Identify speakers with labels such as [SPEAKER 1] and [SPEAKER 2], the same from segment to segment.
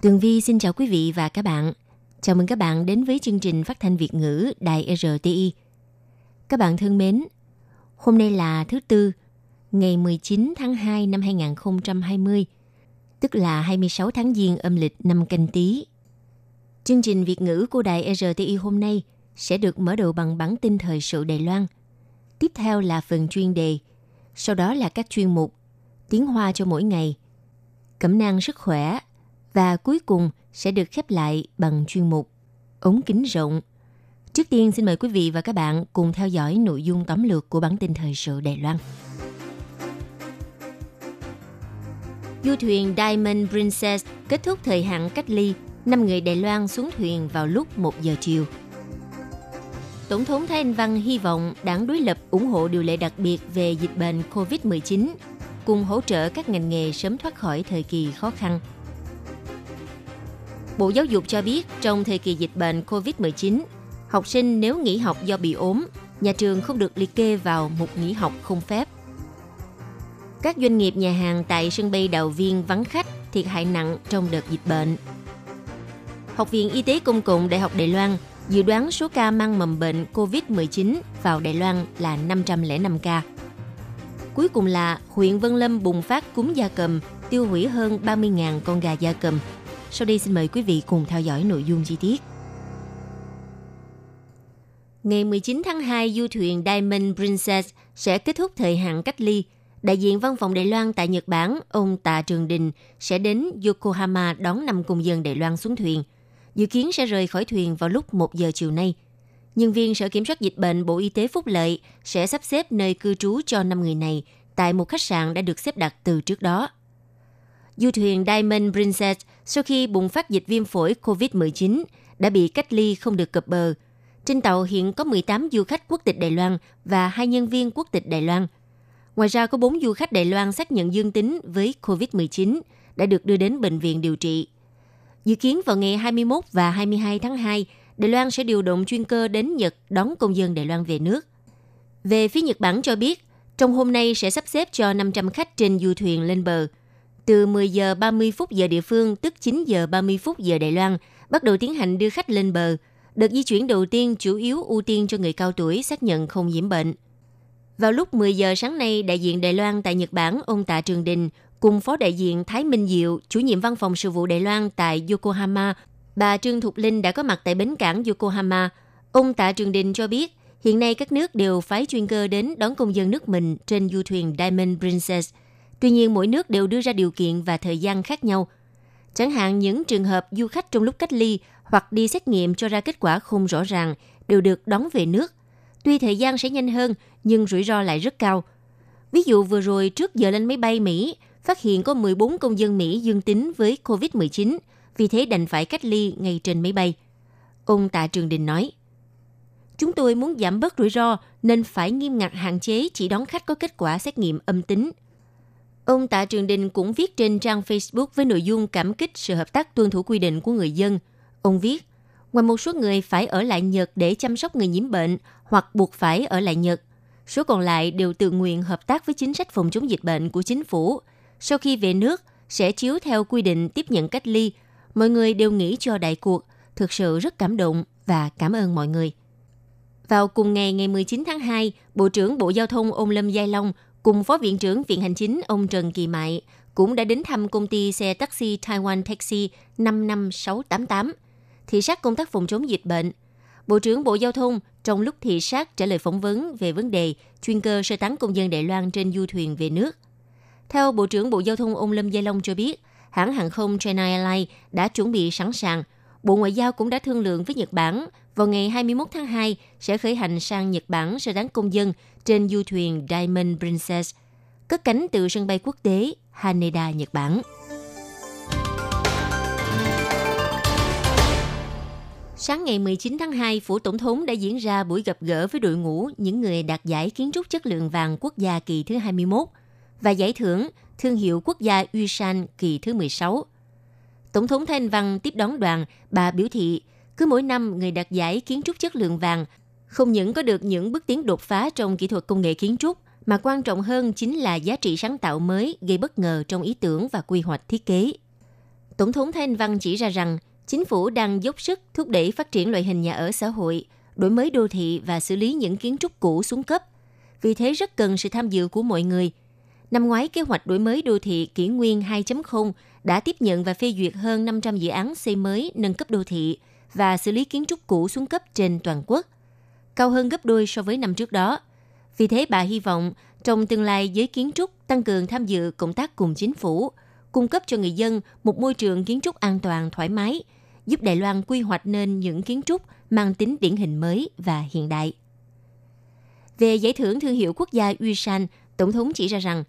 [SPEAKER 1] Tường Vi xin chào quý vị và các bạn. Chào mừng các bạn đến với chương trình phát thanh Việt ngữ Đài RTI. Các bạn thân mến, hôm nay là thứ Tư, ngày 19 tháng 2 năm 2020, tức là 26 tháng Giêng âm lịch năm canh tí. Chương trình Việt ngữ của Đài RTI hôm nay sẽ được mở đầu bằng bản tin thời sự Đài Loan. Tiếp theo là phần chuyên đề, sau đó là các chuyên mục Tiếng Hoa cho mỗi ngày, Cẩm nang sức khỏe và cuối cùng sẽ được khép lại bằng chuyên mục ống kính rộng. Trước tiên xin mời quý vị và các bạn cùng theo dõi nội dung tóm lược của bản tin thời sự Đài Loan. Du thuyền Diamond Princess kết thúc thời hạn cách ly, 5 người Đài Loan xuống thuyền vào lúc 1 giờ chiều. Tổng thống Thái Anh Văn hy vọng đảng đối lập ủng hộ điều lệ đặc biệt về dịch bệnh COVID-19, cùng hỗ trợ các ngành nghề sớm thoát khỏi thời kỳ khó khăn. Bộ Giáo dục cho biết trong thời kỳ dịch bệnh COVID-19, học sinh nếu nghỉ học do bị ốm, nhà trường không được liệt kê vào một nghỉ học không phép. Các doanh nghiệp nhà hàng tại sân bay Đào Viên vắng khách, thiệt hại nặng trong đợt dịch bệnh. Học viện Y tế Công cộng Đại học Đài Loan dự đoán số ca mang mầm bệnh COVID-19 vào Đài Loan là 505 ca. Cuối cùng là huyện Vân Lâm bùng phát cúm gia cầm, tiêu hủy hơn 30.000 con gà gia cầm. Sau đây xin mời quý vị cùng theo dõi nội dung chi tiết. Ngày 19 tháng 2, du thuyền Diamond Princess sẽ kết thúc thời hạn cách ly. Đại diện văn phòng Đài Loan tại Nhật Bản, ông Tạ Trường Đình, sẽ đến Yokohama đón năm công dân Đài Loan xuống thuyền. Dự kiến sẽ rời khỏi thuyền vào lúc 1 giờ chiều nay. Nhân viên Sở Kiểm soát Dịch bệnh Bộ Y tế Phúc Lợi sẽ sắp xếp nơi cư trú cho 5 người này tại một khách sạn đã được xếp đặt từ trước đó. Du thuyền Diamond Princess sau khi bùng phát dịch viêm phổi COVID-19 đã bị cách ly không được cập bờ. Trên tàu hiện có 18 du khách quốc tịch Đài Loan và hai nhân viên quốc tịch Đài Loan. Ngoài ra có 4 du khách Đài Loan xác nhận dương tính với COVID-19 đã được đưa đến bệnh viện điều trị. Dự kiến vào ngày 21 và 22 tháng 2, Đài Loan sẽ điều động chuyên cơ đến Nhật đón công dân Đài Loan về nước. Về phía Nhật Bản cho biết, trong hôm nay sẽ sắp xếp cho 500 khách trên du thuyền lên bờ. Từ 10 giờ 30 phút giờ địa phương, tức 9 giờ 30 phút giờ Đài Loan, bắt đầu tiến hành đưa khách lên bờ. Đợt di chuyển đầu tiên chủ yếu ưu tiên cho người cao tuổi xác nhận không nhiễm bệnh. Vào lúc 10 giờ sáng nay, đại diện Đài Loan tại Nhật Bản, ông Tạ Trường Đình, cùng phó đại diện Thái Minh Diệu, chủ nhiệm văn phòng sự vụ Đài Loan tại Yokohama, bà Trương Thục Linh đã có mặt tại bến cảng Yokohama. Ông Tạ Trường Đình cho biết, hiện nay các nước đều phái chuyên cơ đến đón công dân nước mình trên du thuyền Diamond Princess. Tuy nhiên, mỗi nước đều đưa ra điều kiện và thời gian khác nhau. Chẳng hạn những trường hợp du khách trong lúc cách ly hoặc đi xét nghiệm cho ra kết quả không rõ ràng đều được đón về nước. Tuy thời gian sẽ nhanh hơn, nhưng rủi ro lại rất cao. Ví dụ vừa rồi trước giờ lên máy bay Mỹ, phát hiện có 14 công dân Mỹ dương tính với COVID-19, vì thế đành phải cách ly ngay trên máy bay. Ông Tạ Trường Đình nói, Chúng tôi muốn giảm bớt rủi ro nên phải nghiêm ngặt hạn chế chỉ đón khách có kết quả xét nghiệm âm tính. Ông Tạ Trường Đình cũng viết trên trang Facebook với nội dung cảm kích sự hợp tác tuân thủ quy định của người dân. Ông viết, ngoài một số người phải ở lại Nhật để chăm sóc người nhiễm bệnh hoặc buộc phải ở lại Nhật, số còn lại đều tự nguyện hợp tác với chính sách phòng chống dịch bệnh của chính phủ. Sau khi về nước, sẽ chiếu theo quy định tiếp nhận cách ly. Mọi người đều nghĩ cho đại cuộc, thực sự rất cảm động và cảm ơn mọi người. Vào cùng ngày ngày 19 tháng 2, Bộ trưởng Bộ Giao thông ông Lâm Giai Long cùng Phó Viện trưởng Viện Hành Chính ông Trần Kỳ Mại cũng đã đến thăm công ty xe taxi Taiwan Taxi 55688, thị sát công tác phòng chống dịch bệnh. Bộ trưởng Bộ Giao thông trong lúc thị sát trả lời phỏng vấn về vấn đề chuyên cơ sơ tán công dân Đài Loan trên du thuyền về nước. Theo Bộ trưởng Bộ Giao thông ông Lâm Gia Long cho biết, hãng hàng không China Airlines đã chuẩn bị sẵn sàng. Bộ Ngoại giao cũng đã thương lượng với Nhật Bản vào ngày 21 tháng 2 sẽ khởi hành sang Nhật Bản sơ tán công dân trên du thuyền Diamond Princess, cất cánh từ sân bay quốc tế Haneda, Nhật Bản. Sáng ngày 19 tháng 2, Phủ Tổng thống đã diễn ra buổi gặp gỡ với đội ngũ những người đạt giải kiến trúc chất lượng vàng quốc gia kỳ thứ 21 và giải thưởng thương hiệu quốc gia Usan kỳ thứ 16. Tổng thống Thanh Văn tiếp đón đoàn, bà biểu thị cứ mỗi năm người đạt giải kiến trúc chất lượng vàng không những có được những bước tiến đột phá trong kỹ thuật công nghệ kiến trúc, mà quan trọng hơn chính là giá trị sáng tạo mới gây bất ngờ trong ý tưởng và quy hoạch thiết kế. Tổng thống Thanh Văn chỉ ra rằng chính phủ đang dốc sức thúc đẩy phát triển loại hình nhà ở xã hội, đổi mới đô thị và xử lý những kiến trúc cũ xuống cấp. Vì thế rất cần sự tham dự của mọi người. Năm ngoái, kế hoạch đổi mới đô thị kỷ nguyên 2.0 đã tiếp nhận và phê duyệt hơn 500 dự án xây mới nâng cấp đô thị và xử lý kiến trúc cũ xuống cấp trên toàn quốc, cao hơn gấp đôi so với năm trước đó. Vì thế bà hy vọng trong tương lai giới kiến trúc tăng cường tham dự công tác cùng chính phủ, cung cấp cho người dân một môi trường kiến trúc an toàn thoải mái, giúp Đài Loan quy hoạch nên những kiến trúc mang tính điển hình mới và hiện đại. Về giải thưởng thương hiệu quốc gia Uy San, Tổng thống chỉ ra rằng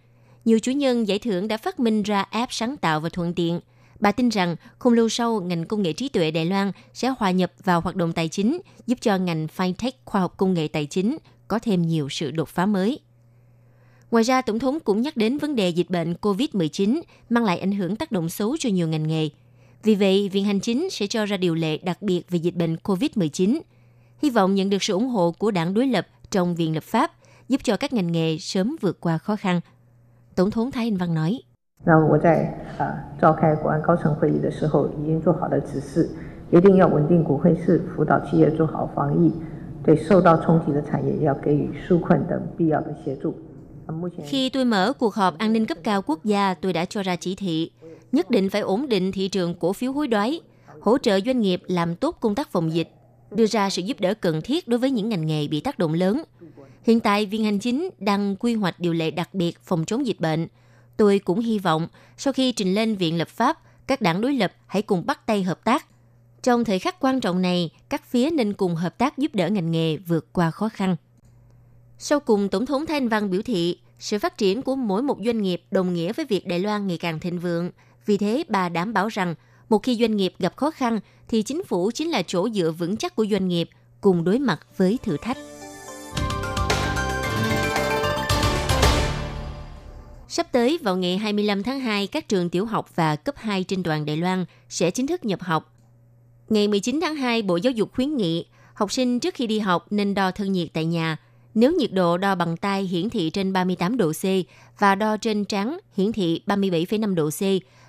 [SPEAKER 1] nhiều chủ nhân giải thưởng đã phát minh ra app sáng tạo và thuận tiện. Bà tin rằng không lâu sau, ngành công nghệ trí tuệ Đài Loan sẽ hòa nhập vào hoạt động tài chính, giúp cho ngành fintech khoa học công nghệ tài chính có thêm nhiều sự đột phá mới. Ngoài ra, Tổng thống cũng nhắc đến vấn đề dịch bệnh COVID-19 mang lại ảnh hưởng tác động xấu cho nhiều ngành nghề. Vì vậy, Viện Hành Chính sẽ cho ra điều lệ đặc biệt về dịch bệnh COVID-19. Hy vọng nhận được sự ủng hộ của đảng đối lập trong Viện Lập pháp, giúp cho các ngành nghề sớm vượt qua khó khăn. Tổng thống Thái Anh Văn nói.
[SPEAKER 2] 那我在啊召开国安高层会议的时候，已经做好了指示，一定要稳定股汇市，辅导企业做好防疫，对受到冲击的产业要给予纾困等必要的协助。
[SPEAKER 1] Khi tôi mở cuộc họp an ninh cấp cao quốc gia, tôi đã cho ra chỉ thị nhất định phải ổn định thị trường cổ phiếu hối đoái, hỗ trợ doanh nghiệp làm tốt công tác phòng dịch, đưa ra sự giúp đỡ cần thiết đối với những ngành nghề bị tác động lớn. Hiện tại, Viện Hành Chính đang quy hoạch điều lệ đặc biệt phòng chống dịch bệnh. Tôi cũng hy vọng sau khi trình lên Viện Lập pháp, các đảng đối lập hãy cùng bắt tay hợp tác. Trong thời khắc quan trọng này, các phía nên cùng hợp tác giúp đỡ ngành nghề vượt qua khó khăn. Sau cùng, Tổng thống Thanh Văn biểu thị, sự phát triển của mỗi một doanh nghiệp đồng nghĩa với việc Đài Loan ngày càng thịnh vượng. Vì thế, bà đảm bảo rằng một khi doanh nghiệp gặp khó khăn thì chính phủ chính là chỗ dựa vững chắc của doanh nghiệp cùng đối mặt với thử thách. Sắp tới vào ngày 25 tháng 2, các trường tiểu học và cấp 2 trên toàn Đài Loan sẽ chính thức nhập học. Ngày 19 tháng 2, Bộ Giáo dục khuyến nghị học sinh trước khi đi học nên đo thân nhiệt tại nhà. Nếu nhiệt độ đo bằng tay hiển thị trên 38 độ C và đo trên trán hiển thị 37,5 độ C,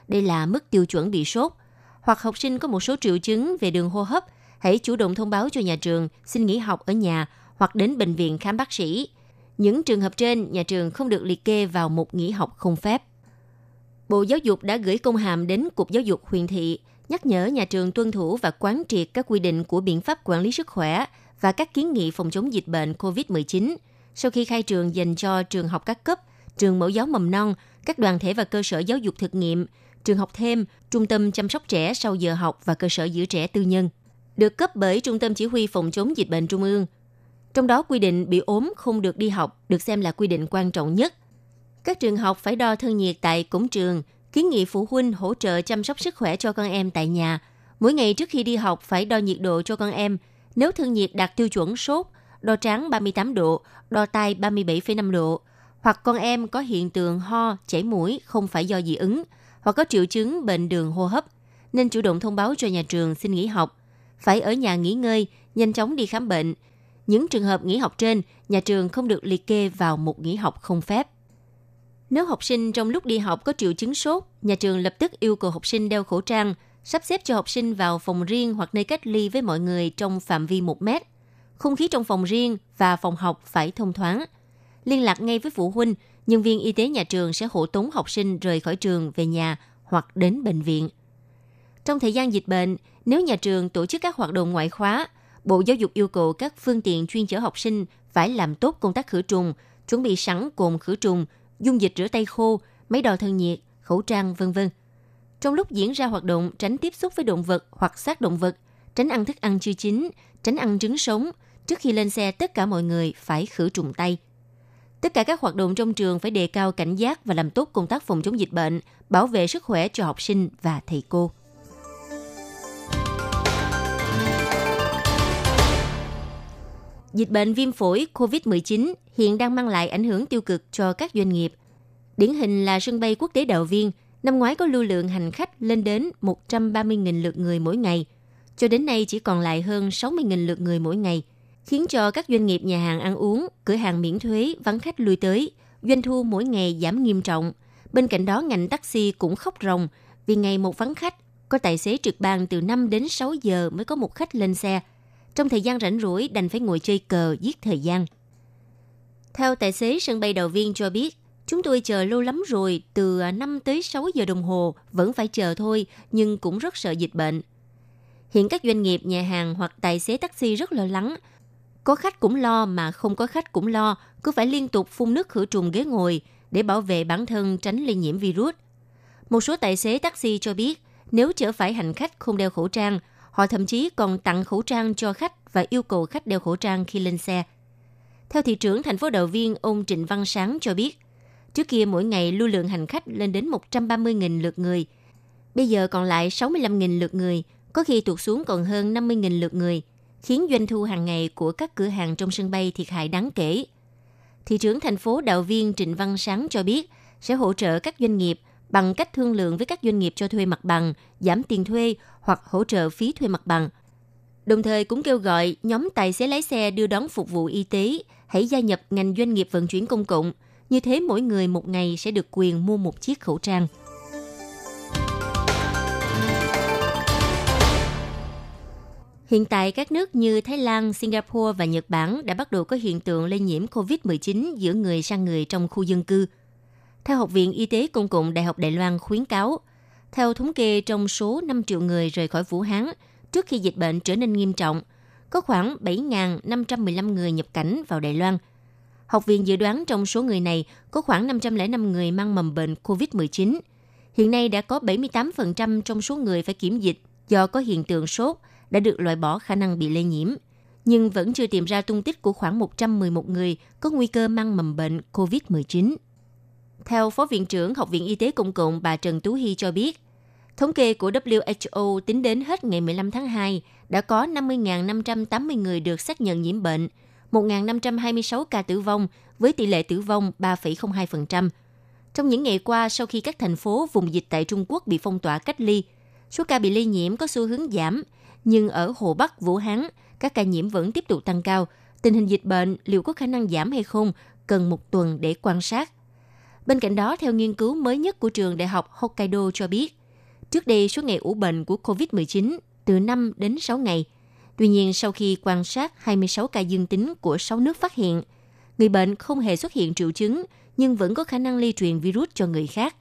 [SPEAKER 1] đây là mức tiêu chuẩn bị sốt. Hoặc học sinh có một số triệu chứng về đường hô hấp, hãy chủ động thông báo cho nhà trường xin nghỉ học ở nhà hoặc đến bệnh viện khám bác sĩ. Những trường hợp trên, nhà trường không được liệt kê vào một nghỉ học không phép. Bộ Giáo dục đã gửi công hàm đến Cục Giáo dục huyện thị, nhắc nhở nhà trường tuân thủ và quán triệt các quy định của biện pháp quản lý sức khỏe và các kiến nghị phòng chống dịch bệnh COVID-19 sau khi khai trường dành cho trường học các cấp, trường mẫu giáo mầm non, các đoàn thể và cơ sở giáo dục thực nghiệm, trường học thêm, trung tâm chăm sóc trẻ sau giờ học và cơ sở giữ trẻ tư nhân, được cấp bởi Trung tâm Chỉ huy Phòng chống dịch bệnh Trung ương. Trong đó quy định bị ốm không được đi học được xem là quy định quan trọng nhất. Các trường học phải đo thân nhiệt tại cổng trường, kiến nghị phụ huynh hỗ trợ chăm sóc sức khỏe cho con em tại nhà. Mỗi ngày trước khi đi học phải đo nhiệt độ cho con em. Nếu thân nhiệt đạt tiêu chuẩn sốt, đo trắng 38 độ, đo tai 37,5 độ, hoặc con em có hiện tượng ho, chảy mũi không phải do dị ứng, hoặc có triệu chứng bệnh đường hô hấp, nên chủ động thông báo cho nhà trường xin nghỉ học. Phải ở nhà nghỉ ngơi, nhanh chóng đi khám bệnh. Những trường hợp nghỉ học trên, nhà trường không được liệt kê vào một nghỉ học không phép. Nếu học sinh trong lúc đi học có triệu chứng sốt, nhà trường lập tức yêu cầu học sinh đeo khẩu trang, sắp xếp cho học sinh vào phòng riêng hoặc nơi cách ly với mọi người trong phạm vi 1 mét. Không khí trong phòng riêng và phòng học phải thông thoáng. Liên lạc ngay với phụ huynh, nhân viên y tế nhà trường sẽ hộ tống học sinh rời khỏi trường về nhà hoặc đến bệnh viện. Trong thời gian dịch bệnh, nếu nhà trường tổ chức các hoạt động ngoại khóa, Bộ Giáo dục yêu cầu các phương tiện chuyên chở học sinh phải làm tốt công tác khử trùng, chuẩn bị sẵn cồn khử trùng, dung dịch rửa tay khô, máy đo thân nhiệt, khẩu trang, vân vân. Trong lúc diễn ra hoạt động, tránh tiếp xúc với động vật hoặc xác động vật, tránh ăn thức ăn chưa chín, tránh ăn trứng sống. Trước khi lên xe, tất cả mọi người phải khử trùng tay. Tất cả các hoạt động trong trường phải đề cao cảnh giác và làm tốt công tác phòng chống dịch bệnh, bảo vệ sức khỏe cho học sinh và thầy cô. Dịch bệnh viêm phổi COVID-19 hiện đang mang lại ảnh hưởng tiêu cực cho các doanh nghiệp. Điển hình là sân bay quốc tế Đào Viên, năm ngoái có lưu lượng hành khách lên đến 130.000 lượt người mỗi ngày, cho đến nay chỉ còn lại hơn 60.000 lượt người mỗi ngày, khiến cho các doanh nghiệp nhà hàng ăn uống, cửa hàng miễn thuế vắng khách lui tới, doanh thu mỗi ngày giảm nghiêm trọng. Bên cạnh đó, ngành taxi cũng khóc ròng vì ngày một vắng khách, có tài xế trực ban từ 5 đến 6 giờ mới có một khách lên xe. Trong thời gian rảnh rỗi đành phải ngồi chơi cờ giết thời gian. Theo tài xế sân bay đầu viên cho biết, chúng tôi chờ lâu lắm rồi, từ à, 5 tới 6 giờ đồng hồ, vẫn phải chờ thôi, nhưng cũng rất sợ dịch bệnh. Hiện các doanh nghiệp, nhà hàng hoặc tài xế taxi rất lo lắng. Có khách cũng lo mà không có khách cũng lo, cứ phải liên tục phun nước khử trùng ghế ngồi để bảo vệ bản thân tránh lây nhiễm virus. Một số tài xế taxi cho biết, nếu chở phải hành khách không đeo khẩu trang, họ thậm chí còn tặng khẩu trang cho khách và yêu cầu khách đeo khẩu trang khi lên xe. Theo thị trưởng thành phố Đào Viên, ông Trịnh Văn Sáng cho biết, trước kia mỗi ngày lưu lượng hành khách lên đến 130.000 lượt người, bây giờ còn lại 65.000 lượt người, có khi tụt xuống còn hơn 50.000 lượt người, khiến doanh thu hàng ngày của các cửa hàng trong sân bay thiệt hại đáng kể. Thị trưởng thành phố Đạo Viên Trịnh Văn Sáng cho biết sẽ hỗ trợ các doanh nghiệp bằng cách thương lượng với các doanh nghiệp cho thuê mặt bằng, giảm tiền thuê hoặc hỗ trợ phí thuê mặt bằng. Đồng thời cũng kêu gọi nhóm tài xế lái xe đưa đón phục vụ y tế hãy gia nhập ngành doanh nghiệp vận chuyển công cộng. Như thế mỗi người một ngày sẽ được quyền mua một chiếc khẩu trang. Hiện tại, các nước như Thái Lan, Singapore và Nhật Bản đã bắt đầu có hiện tượng lây nhiễm COVID-19 giữa người sang người trong khu dân cư. Theo Học viện Y tế Công cộng Đại học Đài Loan khuyến cáo, theo thống kê trong số 5 triệu người rời khỏi Vũ Hán trước khi dịch bệnh trở nên nghiêm trọng, có khoảng 7.515 người nhập cảnh vào Đài Loan. Học viện dự đoán trong số người này có khoảng 505 người mang mầm bệnh COVID-19. Hiện nay đã có 78% trong số người phải kiểm dịch do có hiện tượng sốt đã được loại bỏ khả năng bị lây nhiễm, nhưng vẫn chưa tìm ra tung tích của khoảng 111 người có nguy cơ mang mầm bệnh COVID-19. Theo Phó Viện trưởng Học viện Y tế Công cộng bà Trần Tú Hy cho biết, thống kê của WHO tính đến hết ngày 15 tháng 2 đã có 50.580 người được xác nhận nhiễm bệnh, 1.526 ca tử vong với tỷ lệ tử vong 3,02%. Trong những ngày qua, sau khi các thành phố vùng dịch tại Trung Quốc bị phong tỏa cách ly, số ca bị lây nhiễm có xu hướng giảm, nhưng ở Hồ Bắc, Vũ Hán, các ca nhiễm vẫn tiếp tục tăng cao. Tình hình dịch bệnh liệu có khả năng giảm hay không cần một tuần để quan sát. Bên cạnh đó, theo nghiên cứu mới nhất của trường Đại học Hokkaido cho biết, trước đây số ngày ủ bệnh của COVID-19 từ 5 đến 6 ngày. Tuy nhiên, sau khi quan sát 26 ca dương tính của 6 nước phát hiện, người bệnh không hề xuất hiện triệu chứng nhưng vẫn có khả năng lây truyền virus cho người khác.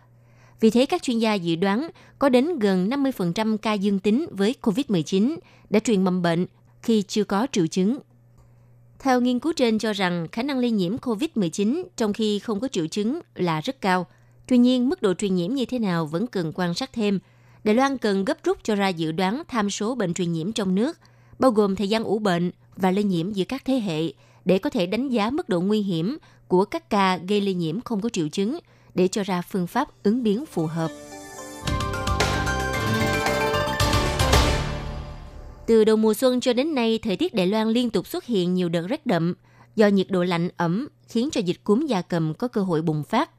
[SPEAKER 1] Vì thế, các chuyên gia dự đoán có đến gần 50% ca dương tính với COVID-19 đã truyền mầm bệnh khi chưa có triệu chứng. Theo nghiên cứu trên cho rằng khả năng lây nhiễm COVID-19 trong khi không có triệu chứng là rất cao. Tuy nhiên, mức độ truyền nhiễm như thế nào vẫn cần quan sát thêm. Đài Loan cần gấp rút cho ra dự đoán tham số bệnh truyền nhiễm trong nước, bao gồm thời gian ủ bệnh và lây nhiễm giữa các thế hệ, để có thể đánh giá mức độ nguy hiểm của các ca gây lây nhiễm không có triệu chứng – để cho ra phương pháp ứng biến phù hợp. Từ đầu mùa xuân cho đến nay, thời tiết Đài Loan liên tục xuất hiện nhiều đợt rét đậm do nhiệt độ lạnh ẩm khiến cho dịch cúm gia cầm có cơ hội bùng phát.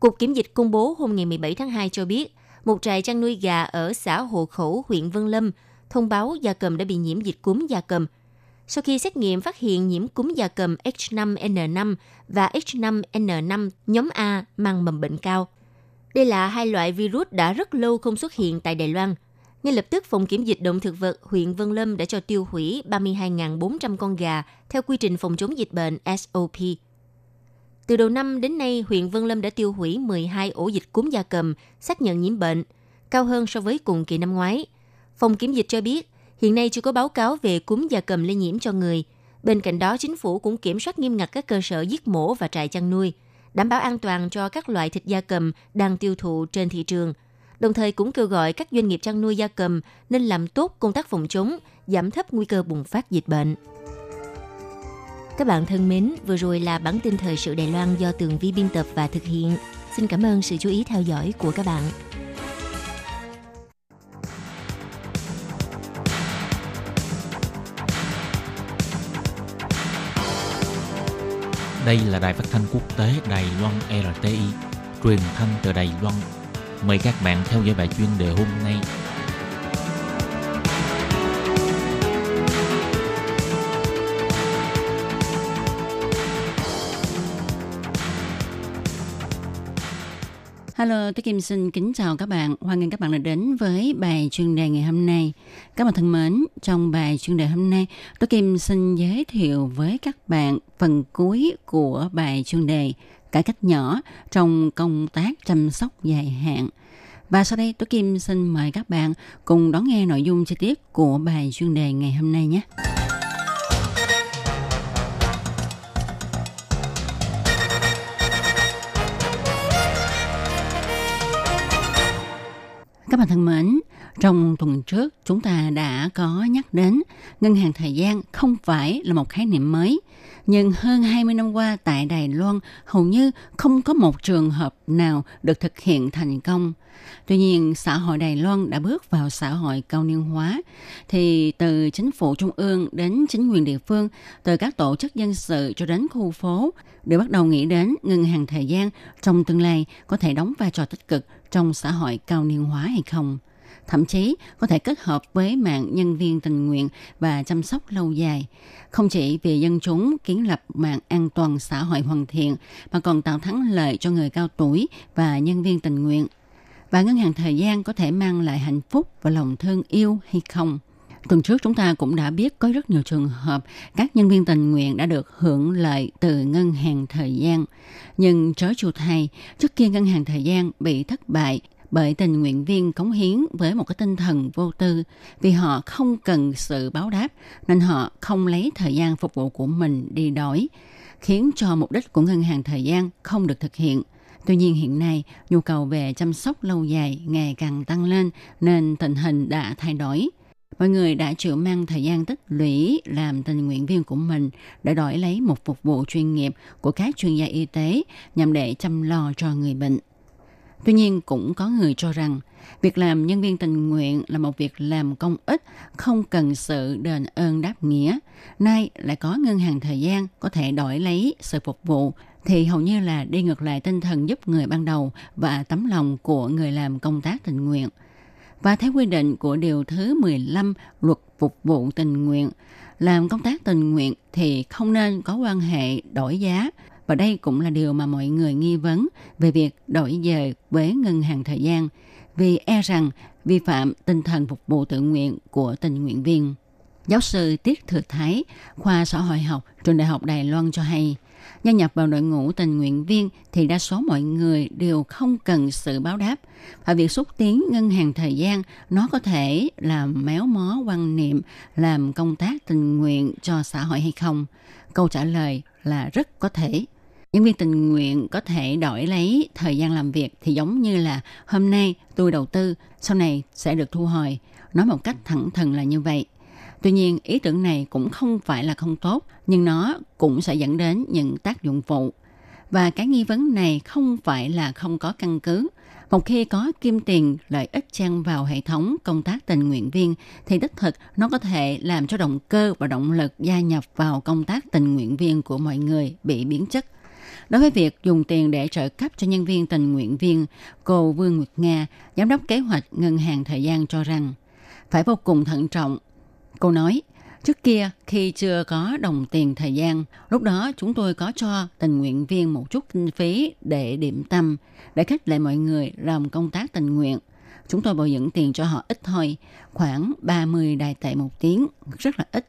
[SPEAKER 1] Cục Kiểm dịch công bố hôm ngày 17 tháng 2 cho biết, một trại chăn nuôi gà ở xã Hồ Khẩu, huyện Vân Lâm thông báo gia cầm đã bị nhiễm dịch cúm gia cầm – sau khi xét nghiệm phát hiện nhiễm cúm gia cầm H5N5 và H5N5 nhóm A mang mầm bệnh cao. Đây là hai loại virus đã rất lâu không xuất hiện tại Đài Loan. Ngay lập tức, Phòng Kiểm dịch Động thực vật huyện Vân Lâm đã cho tiêu hủy 32.400 con gà theo quy trình phòng chống dịch bệnh SOP. Từ đầu năm đến nay, huyện Vân Lâm đã tiêu hủy 12 ổ dịch cúm gia cầm xác nhận nhiễm bệnh, cao hơn so với cùng kỳ năm ngoái. Phòng kiểm dịch cho biết, Hiện nay chưa có báo cáo về cúm gia cầm lây nhiễm cho người. Bên cạnh đó, chính phủ cũng kiểm soát nghiêm ngặt các cơ sở giết mổ và trại chăn nuôi, đảm bảo an toàn cho các loại thịt gia cầm đang tiêu thụ trên thị trường. Đồng thời cũng kêu gọi các doanh nghiệp chăn nuôi gia cầm nên làm tốt công tác phòng chống, giảm thấp nguy cơ bùng phát dịch bệnh. Các bạn thân mến, vừa rồi là bản tin thời sự Đài Loan do Tường Vi biên tập và thực hiện. Xin cảm ơn sự chú ý theo dõi của các bạn.
[SPEAKER 3] Đây là đài phát thanh quốc tế Đài Loan RTI, truyền thanh từ Đài Loan. Mời các bạn theo dõi bài chuyên đề hôm nay.
[SPEAKER 4] Hello, tôi Kim xin kính chào các bạn. Hoan nghênh các bạn đã đến với bài chuyên đề ngày hôm nay. Các bạn thân mến, trong bài chuyên đề hôm nay, tôi Kim xin giới thiệu với các bạn phần cuối của bài chuyên đề cải cách nhỏ trong công tác chăm sóc dài hạn. Và sau đây, tôi Kim xin mời các bạn cùng đón nghe nội dung chi tiết của bài chuyên đề ngày hôm nay nhé. Các bạn thân mến, trong tuần trước chúng ta đã có nhắc đến ngân hàng thời gian không phải là một khái niệm mới. Nhưng hơn 20 năm qua tại Đài Loan hầu như không có một trường hợp nào được thực hiện thành công. Tuy nhiên, xã hội Đài Loan đã bước vào xã hội cao niên hóa, thì từ chính phủ trung ương đến chính quyền địa phương, từ các tổ chức dân sự cho đến khu phố, đều bắt đầu nghĩ đến ngân hàng thời gian trong tương lai có thể đóng vai trò tích cực trong xã hội cao niên hóa hay không thậm chí có thể kết hợp với mạng nhân viên tình nguyện và chăm sóc lâu dài. Không chỉ vì dân chúng kiến lập mạng an toàn xã hội hoàn thiện, mà còn tạo thắng lợi cho người cao tuổi và nhân viên tình nguyện. Và ngân hàng thời gian có thể mang lại hạnh phúc và lòng thương yêu hay không? Tuần trước chúng ta cũng đã biết có rất nhiều trường hợp các nhân viên tình nguyện đã được hưởng lợi từ ngân hàng thời gian. Nhưng trớ chu thay, trước kia ngân hàng thời gian bị thất bại bởi tình nguyện viên cống hiến với một cái tinh thần vô tư vì họ không cần sự báo đáp nên họ không lấy thời gian phục vụ của mình đi đổi khiến cho mục đích của ngân hàng thời gian không được thực hiện. Tuy nhiên hiện nay, nhu cầu về chăm sóc lâu dài ngày càng tăng lên nên tình hình đã thay đổi. Mọi người đã chịu mang thời gian tích lũy làm tình nguyện viên của mình để đổi lấy một phục vụ chuyên nghiệp của các chuyên gia y tế nhằm để chăm lo cho người bệnh. Tuy nhiên cũng có người cho rằng việc làm nhân viên tình nguyện là một việc làm công ích, không cần sự đền ơn đáp nghĩa. Nay lại có ngân hàng thời gian có thể đổi lấy sự phục vụ thì hầu như là đi ngược lại tinh thần giúp người ban đầu và tấm lòng của người làm công tác tình nguyện. Và theo quy định của điều thứ 15 luật phục vụ tình nguyện, làm công tác tình nguyện thì không nên có quan hệ đổi giá và đây cũng là điều mà mọi người nghi vấn về việc đổi giờ với ngân hàng thời gian vì e rằng vi phạm tinh thần phục vụ tự nguyện của tình nguyện viên. Giáo sư Tiết Thừa Thái, khoa xã hội học, trường Đại học Đài Loan cho hay, gia nhập vào đội ngũ tình nguyện viên thì đa số mọi người đều không cần sự báo đáp. Và việc xúc tiến ngân hàng thời gian nó có thể làm méo mó quan niệm, làm công tác tình nguyện cho xã hội hay không? Câu trả lời là rất có thể nhân viên tình nguyện có thể đổi lấy thời gian làm việc thì giống như là hôm nay tôi đầu tư, sau này sẽ được thu hồi. Nói một cách thẳng thừng là như vậy. Tuy nhiên, ý tưởng này cũng không phải là không tốt, nhưng nó cũng sẽ dẫn đến những tác dụng phụ. Và cái nghi vấn này không phải là không có căn cứ. Một khi có kim tiền lợi ích trang vào hệ thống công tác tình nguyện viên thì đích thực nó có thể làm cho động cơ và động lực gia nhập vào công tác tình nguyện viên của mọi người bị biến chất – Đối với việc dùng tiền để trợ cấp cho nhân viên tình nguyện viên, cô Vương Nguyệt Nga, giám đốc kế hoạch ngân hàng thời gian cho rằng phải vô cùng thận trọng. Cô nói, Trước kia, khi chưa có đồng tiền thời gian, lúc đó chúng tôi có cho tình nguyện viên một chút kinh phí để điểm tâm, để khích lệ mọi người làm công tác tình nguyện. Chúng tôi bồi dưỡng tiền cho họ ít thôi, khoảng 30 đài tệ một tiếng, rất là ít.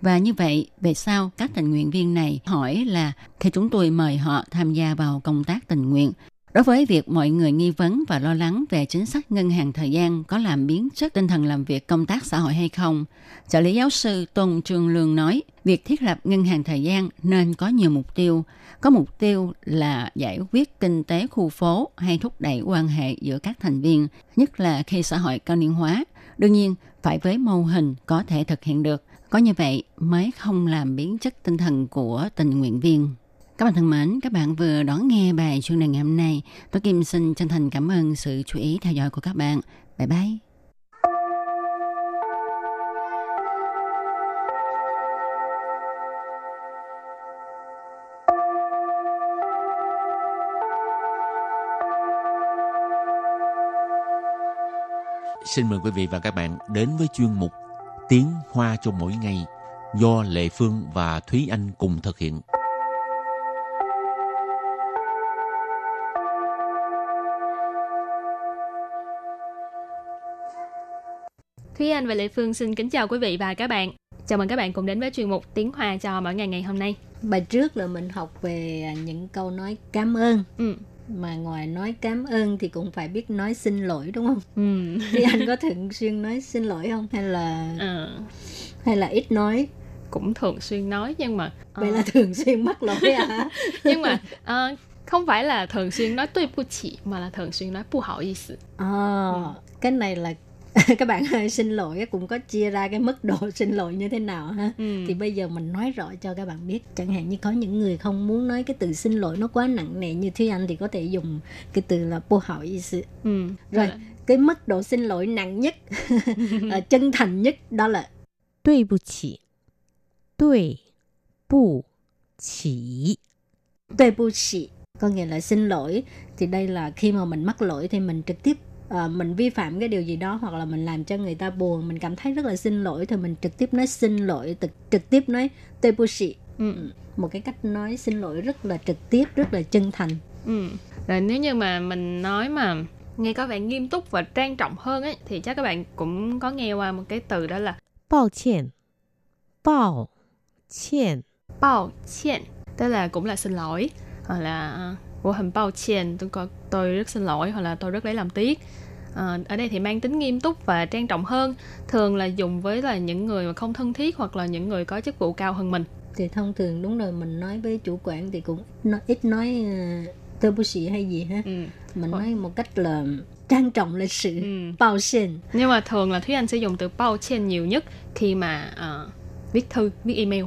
[SPEAKER 4] Và như vậy, về sau các tình nguyện viên này hỏi là khi chúng tôi mời họ tham gia vào công tác tình nguyện, Đối với việc mọi người nghi vấn và lo lắng về chính sách ngân hàng thời gian có làm biến chất tinh thần làm việc công tác xã hội hay không, trợ lý giáo sư Tôn Trương Lương nói, việc thiết lập ngân hàng thời gian nên có nhiều mục tiêu. Có mục tiêu là giải quyết kinh tế khu phố hay thúc đẩy quan hệ giữa các thành viên, nhất là khi xã hội cao niên hóa. Đương nhiên, phải với mô hình có thể thực hiện được. Có như vậy mới không làm biến chất tinh thần của tình nguyện viên. Các bạn thân mến, các bạn vừa đón nghe bài chuyên đề ngày hôm nay. Tôi Kim xin chân thành cảm ơn sự chú ý theo dõi của các bạn. Bye bye!
[SPEAKER 3] Xin mời quý vị và các bạn đến với chuyên mục Tiếng Hoa cho mỗi ngày do Lệ Phương và Thúy Anh cùng thực hiện.
[SPEAKER 5] Thúy Anh và Lệ Phương xin kính chào quý vị và các bạn. Chào mừng các bạn cùng đến với chuyên mục Tiếng Hoa cho mỗi ngày ngày hôm nay.
[SPEAKER 6] Bài trước là mình học về những câu nói cảm ơn.
[SPEAKER 5] Ừ
[SPEAKER 6] mà ngoài nói cảm ơn thì cũng phải biết nói xin lỗi đúng không
[SPEAKER 5] ừ.
[SPEAKER 6] thì anh có thường xuyên nói xin lỗi không hay là
[SPEAKER 5] à.
[SPEAKER 6] hay là ít nói
[SPEAKER 5] cũng thường xuyên nói nhưng mà ờ.
[SPEAKER 6] vậy uh... là thường xuyên mắc lỗi à
[SPEAKER 5] nhưng mà uh, không phải là thường xuyên nói tôi bu mà là thường xuyên nói 不好意思.
[SPEAKER 6] à, ừ. cái này là các bạn ơi xin lỗi cũng có chia ra cái mức độ xin lỗi như thế nào ha?
[SPEAKER 5] Ừ.
[SPEAKER 6] thì bây giờ mình nói rõ cho các bạn biết chẳng hạn như có những người không muốn nói cái từ xin lỗi nó quá nặng nề như Thúy Anh thì có thể dùng cái từ là bô hỏi ý sự
[SPEAKER 5] ừ.
[SPEAKER 6] rồi dạ. cái mức độ xin lỗi nặng nhất ờ, chân thành nhất đó là
[SPEAKER 7] đối bù chỉ đối bù chỉ
[SPEAKER 6] đối bù chỉ có nghĩa là xin lỗi. Thì đây là khi mà mình mắc lỗi thì mình trực tiếp ờ, mình vi phạm cái điều gì đó hoặc là mình làm cho người ta buồn mình cảm thấy rất là xin lỗi thì mình trực tiếp nói xin lỗi trực, trực tiếp nói tuệ bu chỉ
[SPEAKER 5] Ừ.
[SPEAKER 6] một cái cách nói xin lỗi rất là trực tiếp rất là chân thành
[SPEAKER 5] Ừ. Rồi nếu như mà mình nói mà nghe có vẻ nghiêm túc và trang trọng hơn ấy thì chắc các bạn cũng có nghe qua một cái từ đó là
[SPEAKER 7] 抱歉，抱歉，
[SPEAKER 5] bao歉tức là cũng là xin lỗi hoặc là ờ, của hình bao 歉 tôi có tôi rất xin lỗi hoặc là tôi rất lấy làm tiếc Ờ, ở đây thì mang tính nghiêm túc và trang trọng hơn thường là dùng với là những người mà không thân thiết hoặc là những người có chức vụ cao hơn mình
[SPEAKER 6] thì thông thường đúng rồi mình nói với chủ quản thì cũng ít nói, ít nói uh, tuệ bu chỉ hay gì ha
[SPEAKER 5] ừ.
[SPEAKER 6] mình
[SPEAKER 5] Ờ.
[SPEAKER 6] nói một cách là trang trọng lịch sự
[SPEAKER 5] Ừ.
[SPEAKER 6] bao xin
[SPEAKER 5] nhưng mà thường là thúy anh sẽ dùng từ bao chen nhiều nhất khi mà ờ, viết thư viết email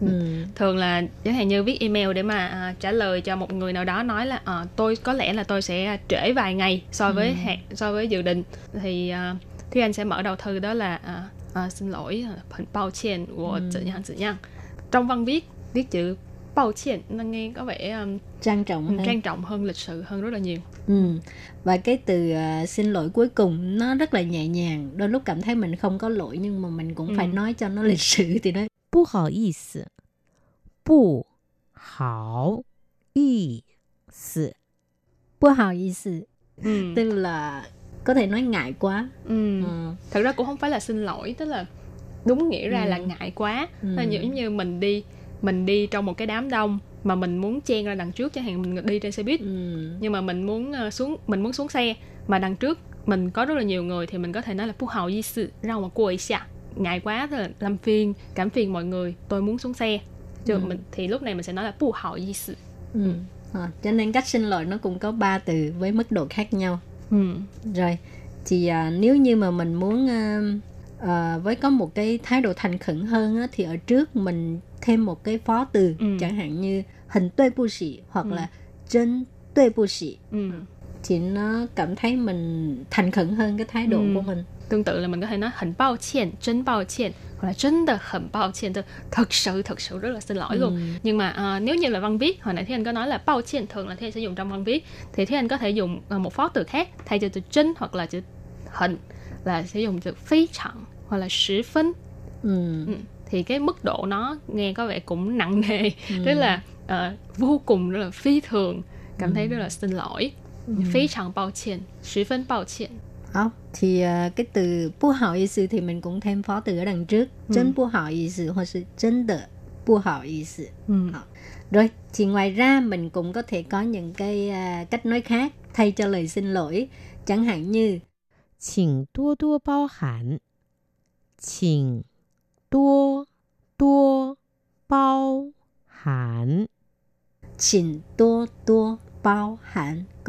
[SPEAKER 6] Ừ. Ừ.
[SPEAKER 5] thường là chẳng hạn như viết email để mà uh, trả lời cho một người nào đó nói là uh, tôi có lẽ là tôi sẽ trễ vài ngày so ừ. với ừ. hạn so với dự định thì uh, Thúy Anh sẽ mở đầu thư đó là uh, uh, xin lỗi ờ, phần bao chen của ừ. nhân tự nhân trong văn viết viết chữ bao chen nó nghe có vẻ um,
[SPEAKER 6] trang trọng hơn.
[SPEAKER 5] trang trọng hơn lịch sự hơn rất là nhiều
[SPEAKER 6] ừ. và cái từ uh, xin lỗi cuối cùng nó rất là nhẹ nhàng đôi lúc cảm thấy mình không có lỗi nhưng mà mình cũng
[SPEAKER 5] ừ.
[SPEAKER 6] phải nói cho nó lịch sự thì nó
[SPEAKER 7] 不好意思，不好意思，
[SPEAKER 6] 不好意思,
[SPEAKER 5] ừ.
[SPEAKER 6] tức là có thể nói ngại quá.
[SPEAKER 5] Ừ.
[SPEAKER 6] Ừ.
[SPEAKER 5] thật ra cũng không phải là xin lỗi tức là đúng nghĩa ra
[SPEAKER 6] Ừ.
[SPEAKER 5] là ngại quá
[SPEAKER 6] Ừ.
[SPEAKER 5] Là giống như mình đi mình đi trong một cái đám đông mà mình muốn chen ra đằng trước chẳng hạn mình đi trên xe buýt
[SPEAKER 6] Ừ.
[SPEAKER 5] nhưng mà mình muốn ờ, xuống mình muốn xuống xe mà đằng trước mình có rất là nhiều người thì mình có thể nói là phú hào di sự rau mà cô ấy xạ ngại quá là làm phiền cảm phiền mọi người tôi muốn xuống xe chứ
[SPEAKER 6] Ừ.
[SPEAKER 5] mình thì lúc này mình sẽ nói là phú hào di sự
[SPEAKER 6] Ừ. Ờ, cho nên cách xin lỗi nó cũng có ba từ với mức độ khác nhau.
[SPEAKER 5] ừ.
[SPEAKER 6] Rồi thì à, nếu như mà mình muốn à, à, với có một cái thái độ thành khẩn hơn á, thì ở trước mình thêm một cái phó từ
[SPEAKER 5] Ừ.
[SPEAKER 6] chẳng hạn như hình tuệ bu sĩ hoặc
[SPEAKER 5] Ừ.
[SPEAKER 6] là chân tuệ bu sĩ
[SPEAKER 5] Ừ.
[SPEAKER 6] thì nó cảm thấy mình thành khẩn hơn cái thái độ
[SPEAKER 5] Ừ.
[SPEAKER 6] của mình
[SPEAKER 5] tương tự là mình có thể nói hình bao chen chân bao chen hoặc là chân tờ hình bao chen thật sự thật sự rất là xin lỗi luôn
[SPEAKER 6] ừ.
[SPEAKER 5] nhưng mà uh, nếu như là văn viết hồi nãy thì anh có nói là bao chen thường là thì anh sẽ dùng trong văn viết thì thì anh có thể dùng một phó từ khác thay cho từ chân hoặc là chữ hình là sẽ dùng từ phi chẳng hoặc là sử phân
[SPEAKER 6] ừ.
[SPEAKER 5] Ừ. thì cái mức độ nó nghe có vẻ cũng nặng nề
[SPEAKER 6] ừ.
[SPEAKER 5] tức là uh, vô cùng rất là phi thường cảm thấy rất là xin lỗi
[SPEAKER 6] ừ.
[SPEAKER 5] phi chẳng bao chen sử phân bao chen
[SPEAKER 6] đó, thì à, cái từ bu thì mình cũng thêm phó từ ở đằng trước.
[SPEAKER 5] Ờ.
[SPEAKER 6] Rồi thì ngoài ra mình cũng có thể có những cái à, cách nói khác thay cho lời xin lỗi. Chẳng hạn như Chỉnh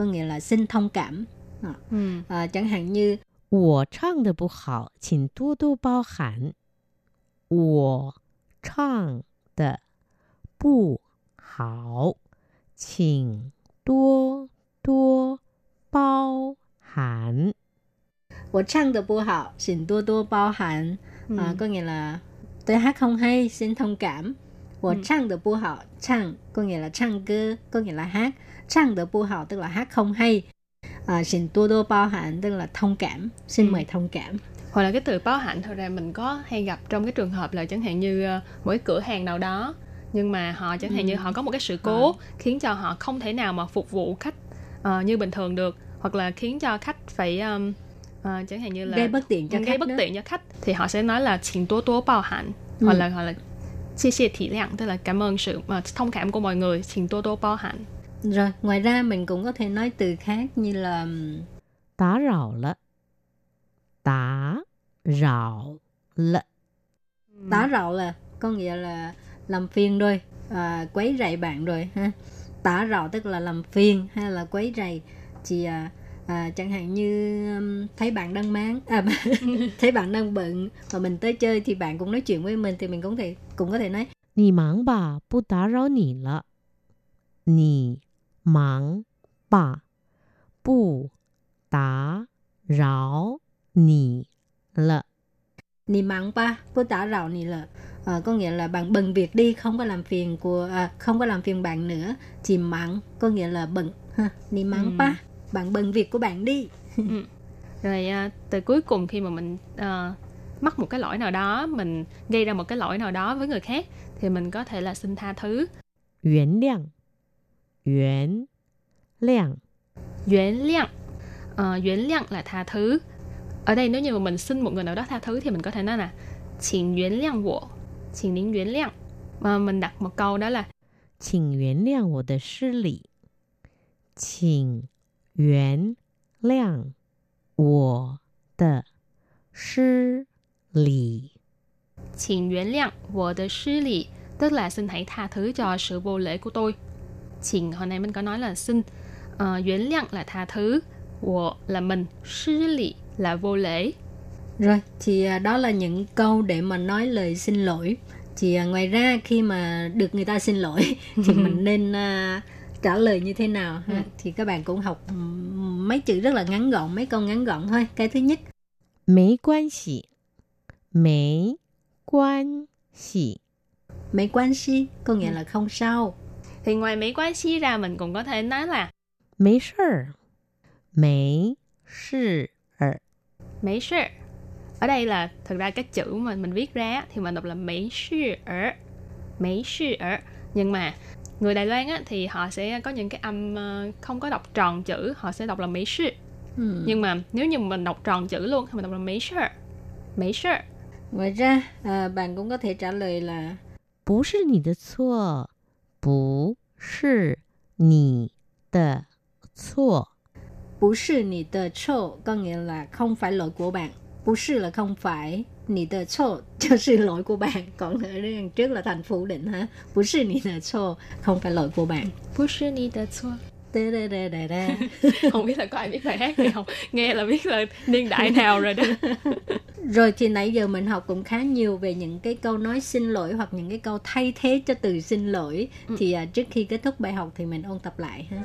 [SPEAKER 6] nghĩa là xin thông cảm À,
[SPEAKER 5] Ừ.
[SPEAKER 6] à, chẳng hạn như
[SPEAKER 7] 我唱的不好，请多多包涵。我唱的不好，请多多包涵。
[SPEAKER 6] 我唱的不好, xin 多多包涵.
[SPEAKER 5] Ừ.
[SPEAKER 6] À, có nghĩa là tôi hát không hay, xin thông cảm. 我唱的不好,唱có nghĩa là 唱歌, có nghĩa là hát. 唱的不好 tức là hát không hay. à, xin tua đô bao hạnh tức là thông cảm xin
[SPEAKER 5] ừ.
[SPEAKER 6] mời thông cảm
[SPEAKER 5] hoặc là cái từ bao hạnh thôi. ra mình có hay gặp trong cái trường hợp là chẳng hạn như ờ, mỗi cửa hàng nào đó nhưng mà họ chẳng hạn ừ. như họ có một cái sự cố à. khiến cho họ không thể nào mà phục vụ khách uh, như bình thường được hoặc là khiến cho khách phải um, uh, chẳng hạn như là
[SPEAKER 6] gây bất tiện cho
[SPEAKER 5] gây
[SPEAKER 6] khách
[SPEAKER 5] bất
[SPEAKER 6] nữa.
[SPEAKER 5] tiện cho khách thì họ sẽ nói là xin tố tố bao hạnh
[SPEAKER 6] ừ.
[SPEAKER 5] hoặc là hoặc là xin xin thị lượng tức là cảm ơn sự uh, thông cảm của mọi người xin tố tố bao hạnh
[SPEAKER 6] rồi ngoài ra mình cũng có thể nói từ khác như là
[SPEAKER 7] 打扰了，打扰了，
[SPEAKER 6] tá rạo là có nghĩa là làm phiền rồi à, quấy rầy bạn rồi ha tả rạo tức là làm phiền hay là quấy rầy thì à, à, chẳng hạn như um, thấy bạn đang máng à, thấy bạn đang bận mà mình tới chơi thì bạn cũng nói chuyện với mình thì mình cũng thể cũng có thể nói
[SPEAKER 7] 你忙吧，不打扰你了。你 忙吧，不打扰你了。
[SPEAKER 6] Nì mặn pa, bố tả rạo nì là Ờ, có nghĩa là bạn bận việc đi không có làm phiền của à, không có làm phiền bạn nữa thì mặn có nghĩa là bận ha nì mặn
[SPEAKER 5] Ừ.
[SPEAKER 6] pa bạn bận việc của bạn đi
[SPEAKER 5] rồi à, từ cuối cùng khi mà mình à, mắc một cái lỗi nào đó mình gây ra một cái lỗi nào đó với người khác thì mình có thể là xin tha thứ
[SPEAKER 7] 原谅，原谅，
[SPEAKER 5] Yuán liang Ờ, Yuán liang là tha thứ ở đây nếu như mà mình xin một người nào đó tha thứ thì mình có thể nói là 请原谅我请您原谅mà mình đặt một câu đó là
[SPEAKER 7] 请原谅我的失礼，请原谅我的失礼。
[SPEAKER 5] 请原谅我的失礼 tức là xin hãy tha thứ cho sự vô lễ của tôi. chỉnh hồi nãy mình có nói là xin ờ, uh, duyên là tha thứ là mình sư lị là vô lễ.
[SPEAKER 6] Rồi thì à, đó là những câu để mà nói lời xin lỗi. Thì à, ngoài ra khi mà được người ta xin lỗi thì mình nên uh, trả lời như thế nào ha?
[SPEAKER 5] Ừ.
[SPEAKER 6] Thì các bạn cũng học mấy chữ rất là ngắn gọn mấy câu ngắn gọn thôi. Cái thứ nhất.
[SPEAKER 7] Mấy quan xỉ mấy quan xỉ
[SPEAKER 6] mấy quan xỉ có nghĩa là không sao.
[SPEAKER 5] Thì ngoài mấy quan xí ra mình cũng có thể nói là
[SPEAKER 7] 没事儿，没事儿，
[SPEAKER 5] mấy sự. Ở đây là thực ra cái chữ mà mình viết ra á, thì mình đọc là mấy sự ở. Mấy sự ở. Nhưng mà người Đài Loan á, thì họ sẽ có những cái âm ờ, không có đọc tròn chữ, họ sẽ đọc là mấy sự.
[SPEAKER 6] Ừm.
[SPEAKER 5] Nhưng mà nếu như mình đọc tròn chữ luôn thì mình đọc là mấy sự. Mấy sự.
[SPEAKER 6] Ngoài ra, à, bạn cũng có thể trả lời là
[SPEAKER 7] 不是你的错， 不是你的错，
[SPEAKER 6] 不是你的错，当然来，空白来过版，不是了，空白。你的错就是来过版讲的呢，真的很服人哈，不是你的错，空白来过版，
[SPEAKER 5] 不是你的错。
[SPEAKER 6] Đê đê đê đê đê.
[SPEAKER 5] không biết là có ai biết bài hát này không nghe là biết là niên đại nào rồi đó
[SPEAKER 6] Rồi thì nãy giờ mình học cũng khá nhiều về những cái câu nói xin lỗi hoặc những cái câu thay thế cho từ xin lỗi. Thì à, trước khi kết thúc bài học thì mình ôn tập lại ha.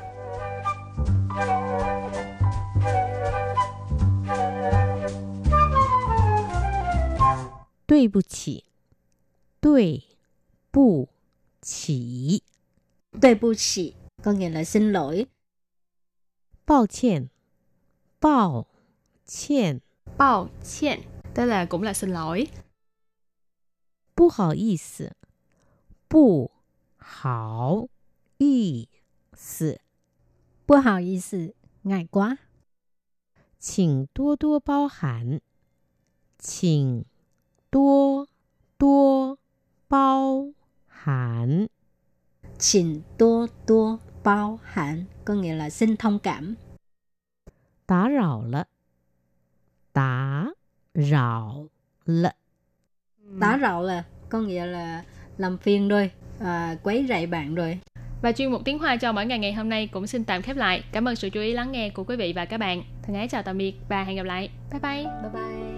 [SPEAKER 7] 对不起，对不起，
[SPEAKER 6] Tuệ bu chỉ có nghĩa là xin lỗi.
[SPEAKER 7] 抱歉，抱歉，
[SPEAKER 5] bao歉tức là cũng là xin lỗi
[SPEAKER 7] 不好意思，不好意思，
[SPEAKER 6] Bu hào ý sự, ngại quá.
[SPEAKER 7] 请多多包涵，请多多包涵。
[SPEAKER 6] Xin多多 bao hạn có nghĩa là xin thông cảm.
[SPEAKER 7] Tá rào lợ. Tá rào lợ.
[SPEAKER 6] Tá rào là có nghĩa là làm phiền rồi, à, quấy rầy bạn rồi.
[SPEAKER 5] Và chuyên mục tiếng Hoa cho mỗi ngày ngày hôm nay cũng xin tạm khép lại. Cảm ơn sự chú ý lắng nghe của quý vị và các bạn. Thân ái chào tạm biệt và hẹn gặp lại. Bye bye.
[SPEAKER 6] Bye bye.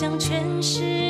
[SPEAKER 8] 向全世界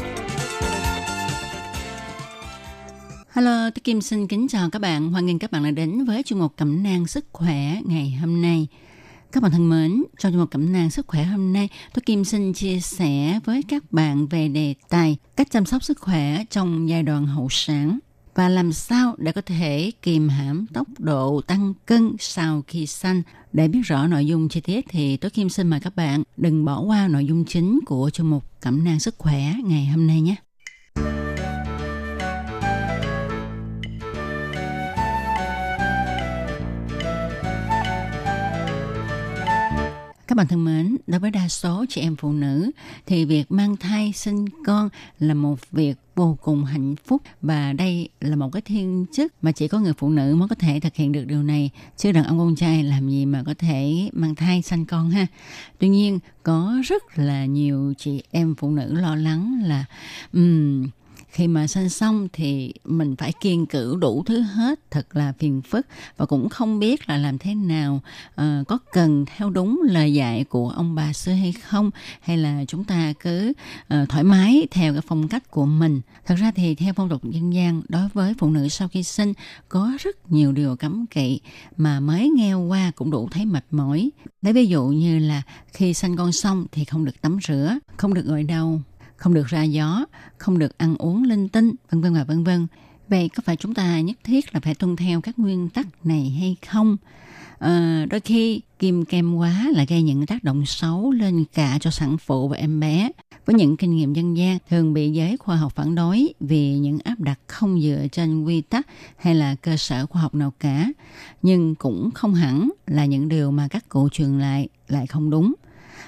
[SPEAKER 4] Hello, tôi Kim xin kính chào các bạn. Hoan nghênh các bạn đã đến với chuyên mục Cẩm nang sức khỏe ngày hôm nay. Các bạn thân mến, trong chuyên mục Cẩm nang sức khỏe hôm nay, tôi Kim xin chia sẻ với các bạn về đề tài cách chăm sóc sức khỏe trong giai đoạn hậu sản và làm sao để có thể kiềm hãm tốc độ tăng cân sau khi sanh. Để biết rõ nội dung chi tiết thì tôi Kim xin mời các bạn đừng bỏ qua nội dung chính của chuyên mục Cẩm nang sức khỏe ngày hôm nay nhé. Các bạn thân mến, đối với đa số chị em phụ nữ thì việc mang thai sinh con là một việc vô cùng hạnh phúc và đây là một cái thiên chức mà chỉ có người phụ nữ mới có thể thực hiện được điều này chứ đàn ông con trai làm gì mà có thể mang thai sinh con ha. Tuy nhiên có rất là nhiều chị em phụ nữ lo lắng là um, khi mà sanh xong thì mình phải kiên cử đủ thứ hết thật là phiền phức. Và cũng không biết là làm thế nào uh, có cần theo đúng lời dạy của ông bà xưa hay không hay là chúng ta cứ uh, thoải mái theo cái phong cách của mình. Thật ra thì theo phong tục dân gian đối với phụ nữ sau khi sinh có rất nhiều điều cấm kỵ mà mới nghe qua cũng đủ thấy mệt mỏi. Lấy ví dụ như là khi sanh con xong thì không được tắm rửa không được gội đầu không được ra gió, không được ăn uống linh tinh, vân vân và vân vân. Vậy có phải chúng ta nhất thiết là phải tuân theo các nguyên tắc này hay không? À, đôi khi kim kem quá là gây những tác động xấu lên cả cho sản phụ và em bé. Với những kinh nghiệm dân gian thường bị giới khoa học phản đối vì những áp đặt không dựa trên quy tắc hay là cơ sở khoa học nào cả. Nhưng cũng không hẳn là những điều mà các cụ truyền lại lại không đúng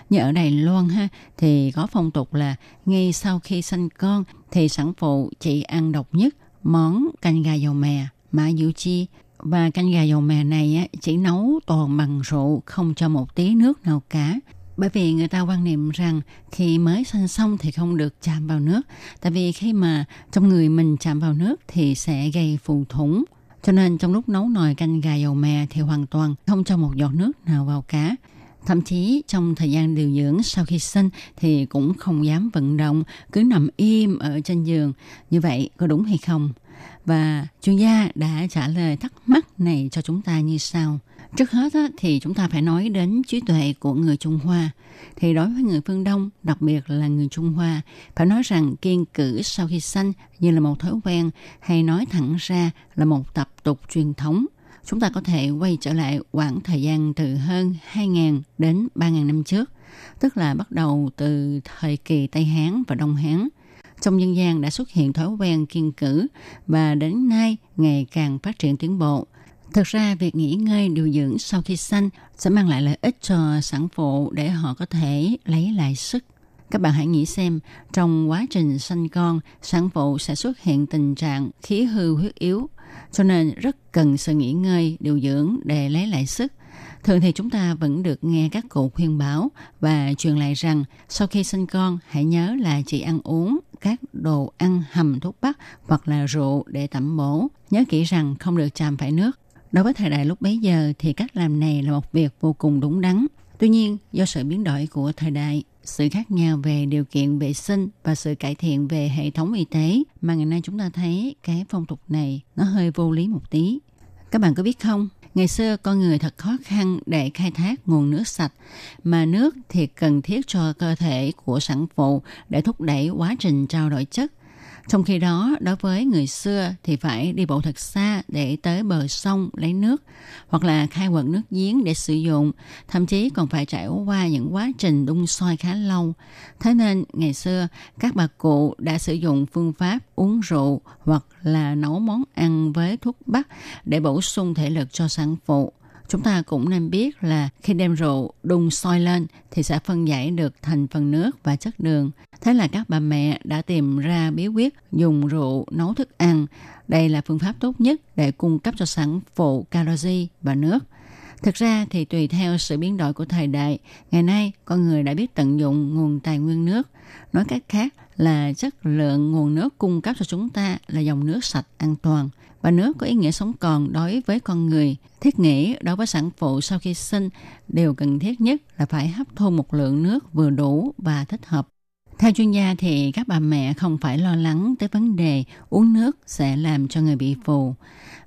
[SPEAKER 4] như ở Đài Loan ha thì có phong tục là ngay sau khi sinh con thì sản phụ chỉ ăn độc nhất món canh gà dầu mè mã diệu chi. Và canh gà dầu mè này á, chỉ nấu toàn bằng rượu không cho một tí nước nào cả. Bởi vì người ta quan niệm rằng khi mới sinh xong thì không được chạm vào nước. Tại vì khi mà trong người mình chạm vào nước thì sẽ gây phù thủng. Cho nên trong lúc nấu nồi canh gà dầu mè thì hoàn toàn không cho một giọt nước nào vào cá Thậm chí trong thời gian điều dưỡng sau khi sinh thì cũng không dám vận động, cứ nằm im ở trên giường. Như vậy có đúng hay không? Và chuyên gia đã trả lời thắc mắc này cho chúng ta như sau. Trước hết thì chúng ta phải nói đến trí tuệ của người Trung Hoa. Thì đối với người phương Đông, đặc biệt là người Trung Hoa, phải nói rằng kiên cử sau khi sanh như là một thói quen hay nói thẳng ra là một tập tục truyền thống chúng ta có thể quay trở lại khoảng thời gian từ hơn 2.000 đến 3.000 năm trước, tức là bắt đầu từ thời kỳ Tây Hán và Đông Hán. Trong dân gian đã xuất hiện thói quen kiên cử và đến nay ngày càng phát triển tiến bộ. Thực ra, việc nghỉ ngơi điều dưỡng sau khi sanh sẽ mang lại lợi ích cho sản phụ để họ có thể lấy lại sức. Các bạn hãy nghĩ xem, trong quá trình sanh con, sản phụ sẽ xuất hiện tình trạng khí hư huyết yếu, cho nên rất cần sự nghỉ ngơi, điều dưỡng để lấy lại sức. Thường thì chúng ta vẫn được nghe các cụ khuyên bảo và truyền lại rằng sau khi sinh con hãy nhớ là chỉ ăn uống các đồ ăn hầm thuốc bắc hoặc là rượu để tẩm bổ. Nhớ kỹ rằng không được chạm phải nước. Đối với thời đại lúc bấy giờ thì cách làm này là một việc vô cùng đúng đắn. Tuy nhiên, do sự biến đổi của thời đại, sự khác nhau về điều kiện vệ sinh và sự cải thiện về hệ thống y tế mà ngày nay chúng ta thấy cái phong tục này nó hơi vô lý một tí. Các bạn có biết không? Ngày xưa con người thật khó khăn để khai thác nguồn nước sạch mà nước thì cần thiết cho cơ thể của sản phụ để thúc đẩy quá trình trao đổi chất. Trong khi đó, đối với người xưa thì phải đi bộ thật xa để tới bờ sông lấy nước hoặc là khai quật nước giếng để sử dụng, thậm chí còn phải trải qua những quá trình đun sôi khá lâu. Thế nên ngày xưa các bà cụ đã sử dụng phương pháp uống rượu hoặc là nấu món ăn với thuốc bắc để bổ sung thể lực cho sản phụ. Chúng ta cũng nên biết là khi đem rượu đun sôi lên thì sẽ phân giải được thành phần nước và chất đường. Thế là các bà mẹ đã tìm ra bí quyết dùng rượu nấu thức ăn. Đây là phương pháp tốt nhất để cung cấp cho sản phụ calorie và nước. Thực ra thì tùy theo sự biến đổi của thời đại, ngày nay con người đã biết tận dụng nguồn tài nguyên nước. Nói cách khác là chất lượng nguồn nước cung cấp cho chúng ta là dòng nước sạch an toàn – và nước có ý nghĩa sống còn đối với con người. Thiết nghĩ đối với sản phụ sau khi sinh, điều cần thiết nhất là phải hấp thu một lượng nước vừa đủ và thích hợp. Theo chuyên gia thì các bà mẹ không phải lo lắng tới vấn đề uống nước sẽ làm cho người bị phù.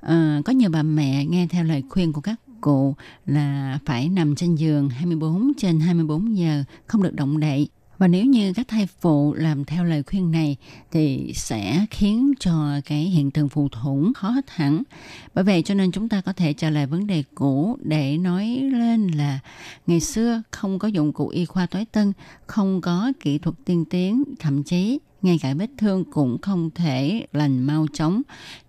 [SPEAKER 4] À, có nhiều bà mẹ nghe theo lời khuyên của các cụ là phải nằm trên giường 24 trên 24 giờ, không được động đậy. Và nếu như các thai phụ làm theo lời khuyên này thì sẽ khiến cho cái hiện tượng phù thủng khó hết hẳn. Bởi vậy cho nên chúng ta có thể trả lời vấn đề cũ để nói lên là ngày xưa không có dụng cụ y khoa tối tân, không có kỹ thuật tiên tiến, thậm chí ngay cả vết thương cũng không thể lành mau chóng.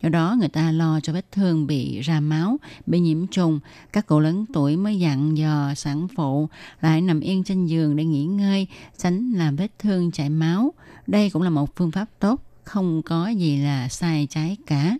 [SPEAKER 4] Do đó người ta lo cho vết thương bị ra máu, bị nhiễm trùng. Các cụ lớn tuổi mới dặn dò sản phụ lại nằm yên trên giường để nghỉ ngơi, tránh làm vết thương chảy máu. Đây cũng là một phương pháp tốt, không có gì là sai trái cả.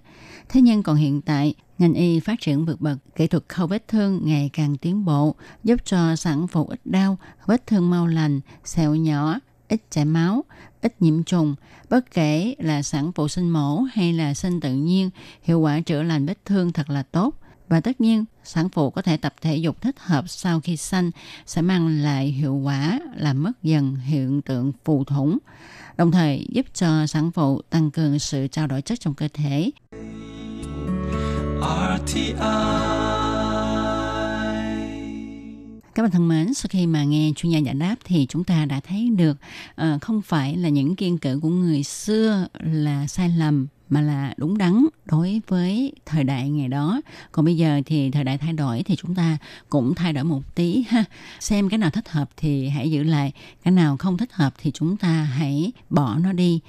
[SPEAKER 4] Thế nhưng còn hiện tại, ngành y phát triển vượt bậc, kỹ thuật khâu vết thương ngày càng tiến bộ, giúp cho sản phụ ít đau, vết thương mau lành, sẹo nhỏ, ít chảy máu, ít nhiễm trùng. Bất kể là sản phụ sinh mổ hay là sinh tự nhiên, hiệu quả chữa lành vết thương thật là tốt. Và tất nhiên, sản phụ có thể tập thể dục thích hợp sau khi sanh sẽ mang lại hiệu quả làm mất dần hiện tượng phù thủng, đồng thời giúp cho sản phụ tăng cường sự trao đổi chất trong cơ thể. RTI các bạn thân mến, sau khi mà nghe chuyên gia giải đáp thì chúng ta đã thấy được uh, không phải là những kiên cử của người xưa là sai lầm mà là đúng đắn đối với thời đại ngày đó. Còn bây giờ thì thời đại thay đổi thì chúng ta cũng thay đổi một tí ha. Xem cái nào thích hợp thì hãy giữ lại, cái nào không thích hợp thì chúng ta hãy bỏ nó đi.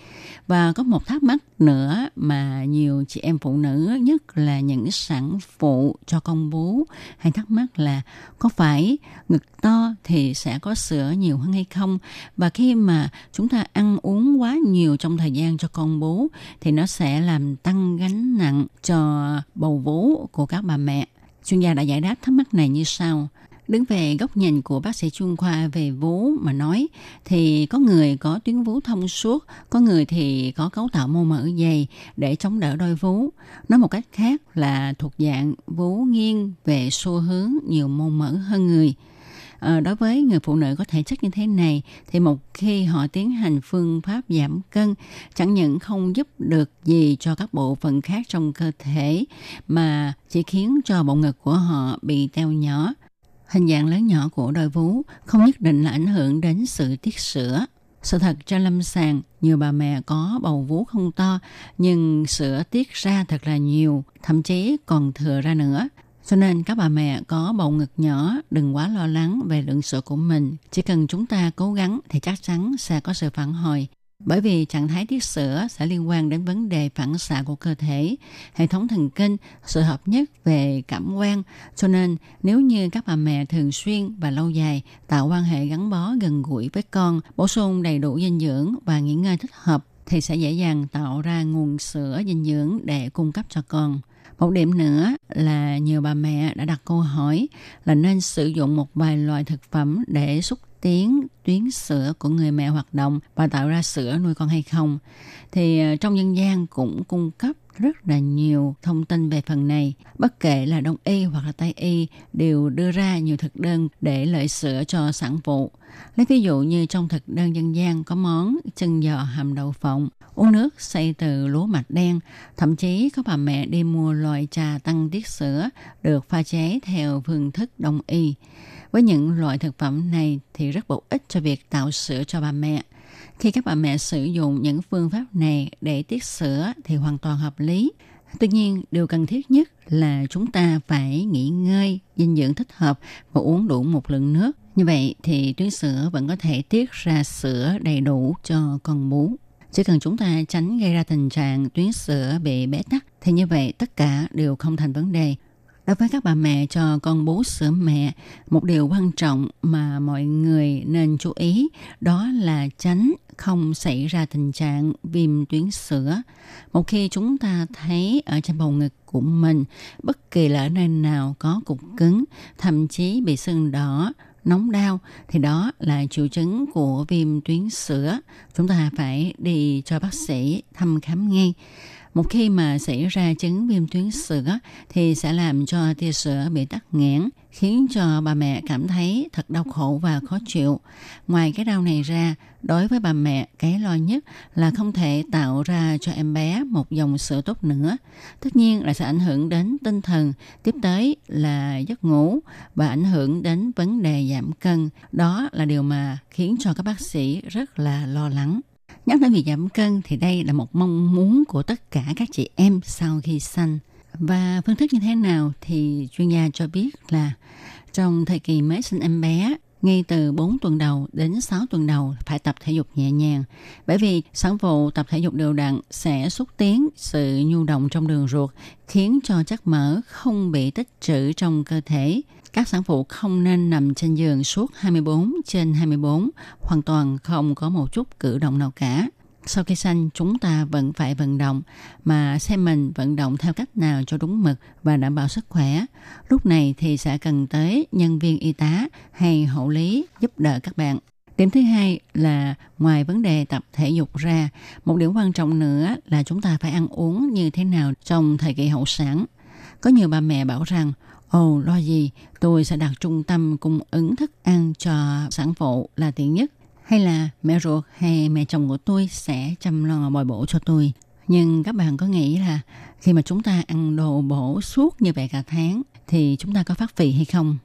[SPEAKER 4] Và có một thắc mắc nữa mà nhiều chị em phụ nữ, nhất là những sản phụ cho con bú, hay thắc mắc là có phải ngực to thì sẽ có sữa nhiều hơn hay không? Và khi mà chúng ta ăn uống quá nhiều trong thời gian cho con bú thì nó sẽ sẽ làm tăng gánh nặng cho bầu vú của các bà mẹ chuyên gia đã giải đáp thắc mắc này như sau Đứng về góc nhìn của bác sĩ chuyên khoa về vú mà nói thì có người có tuyến vú thông suốt, có người thì có cấu tạo mô mỡ dày để chống đỡ đôi vú. Nói một cách khác là thuộc dạng vú nghiêng về xu hướng nhiều mô mỡ hơn người. À, đối với người phụ nữ có thể chất như thế này thì một khi họ tiến hành phương pháp giảm cân chẳng những không giúp được gì cho các bộ phận khác trong cơ thể mà chỉ khiến cho bộ ngực của họ bị teo nhỏ Hình dạng lớn nhỏ của đôi vú không nhất định là ảnh hưởng đến sự tiết sữa. Sự thật cho lâm sàng, nhiều bà mẹ có bầu vú không to, nhưng sữa tiết ra thật là nhiều, thậm chí còn thừa ra nữa. Cho nên các bà mẹ có bầu ngực nhỏ đừng quá lo lắng về lượng sữa của mình. Chỉ cần chúng ta cố gắng thì chắc chắn sẽ có sự phản hồi. Bởi vì trạng thái tiết sữa sẽ liên quan đến vấn đề phản xạ của cơ thể, hệ thống thần kinh, sự hợp nhất về cảm quan. Cho nên nếu như các bà mẹ thường xuyên và lâu dài tạo quan hệ gắn bó gần gũi với con, bổ sung đầy đủ dinh dưỡng và nghỉ ngơi thích hợp thì sẽ dễ dàng tạo ra nguồn sữa dinh dưỡng để cung cấp cho con. Một điểm nữa là nhiều bà mẹ đã đặt câu hỏi là nên sử dụng một vài loại thực phẩm để xúc tiến tuyến sữa của người mẹ hoạt động và tạo ra sữa nuôi con hay không. Thì ờ, trong dân gian cũng cung cấp rất là nhiều thông tin về phần này. Bất kể là Đông y hoặc là Tây y đều đưa ra nhiều thực đơn để lợi sữa cho sản phụ. Lấy ví dụ như trong thực đơn dân gian có món chân giò hầm đậu phộng, uống nước xây từ lúa mạch đen, thậm chí có bà mẹ đi mua loại trà tăng tiết sữa được pha chế theo phương thức đông y. Với những loại thực phẩm này thì rất bổ ích cho việc tạo sữa cho bà mẹ. Khi các bà mẹ sử dụng những phương pháp này để tiết sữa thì hoàn toàn hợp lý. Tuy nhiên, điều cần thiết nhất là chúng ta phải nghỉ ngơi, dinh dưỡng thích hợp và uống đủ một lượng nước. Như vậy thì tuyến sữa vẫn có thể tiết ra sữa đầy đủ cho con bú. Chỉ cần chúng ta tránh gây ra tình trạng tuyến sữa bị bế tắc thì như vậy tất cả đều không thành vấn đề. Đối với các bà mẹ cho con bú sữa mẹ, một điều quan trọng mà mọi người nên chú ý đó là tránh không xảy ra tình trạng viêm tuyến sữa. Một khi chúng ta thấy ở trên bầu ngực của mình, bất kỳ là ở nơi nào có cục cứng, thậm chí bị sưng đỏ, nóng đau thì đó là triệu chứng của viêm tuyến sữa. Chúng ta phải đi cho bác sĩ thăm khám ngay. Một khi mà xảy ra chứng viêm tuyến sữa thì sẽ làm cho tia sữa bị tắc nghẽn, khiến cho bà mẹ cảm thấy thật đau khổ và khó chịu. Ngoài cái đau này ra, đối với bà mẹ, cái lo nhất là không thể tạo ra cho em bé một dòng sữa tốt nữa. Tất nhiên là sẽ ảnh hưởng đến tinh thần, tiếp tới là giấc ngủ và ảnh hưởng đến vấn đề giảm cân. Đó là điều mà khiến cho các bác sĩ rất là lo lắng. Nhắc đến việc giảm cân thì đây là một mong muốn của tất cả các chị em sau khi sanh. Và phương thức như thế nào thì chuyên gia cho biết là trong thời kỳ mới sinh em bé, ngay từ 4 tuần đầu đến 6 tuần đầu phải tập thể dục nhẹ nhàng. Bởi vì sản phụ tập thể dục đều đặn sẽ xúc tiến sự nhu động trong đường ruột, khiến cho chất mỡ không bị tích trữ trong cơ thể. Các sản phụ không nên nằm trên giường suốt 24 trên 24, hoàn toàn không có một chút cử động nào cả. Sau khi sanh, chúng ta vẫn phải vận động, mà xem mình vận động theo cách nào cho đúng mực và đảm bảo sức khỏe. Lúc này thì sẽ cần tới nhân viên y tá hay hộ lý giúp đỡ các bạn. Điểm thứ hai là ngoài vấn đề tập thể dục ra, một điểm quan trọng nữa là chúng ta phải ăn uống như thế nào trong thời kỳ hậu sản. Có nhiều bà mẹ bảo rằng, ồ lo gì, tôi sẽ đặt trung tâm cung ứng thức ăn cho sản phụ là tiện nhất hay là mẹ ruột hay mẹ chồng của tôi sẽ chăm lo bồi bổ cho tôi. Nhưng các bạn có nghĩ là khi mà chúng ta ăn đồ bổ suốt như vậy cả tháng thì chúng ta có phát vị hay không?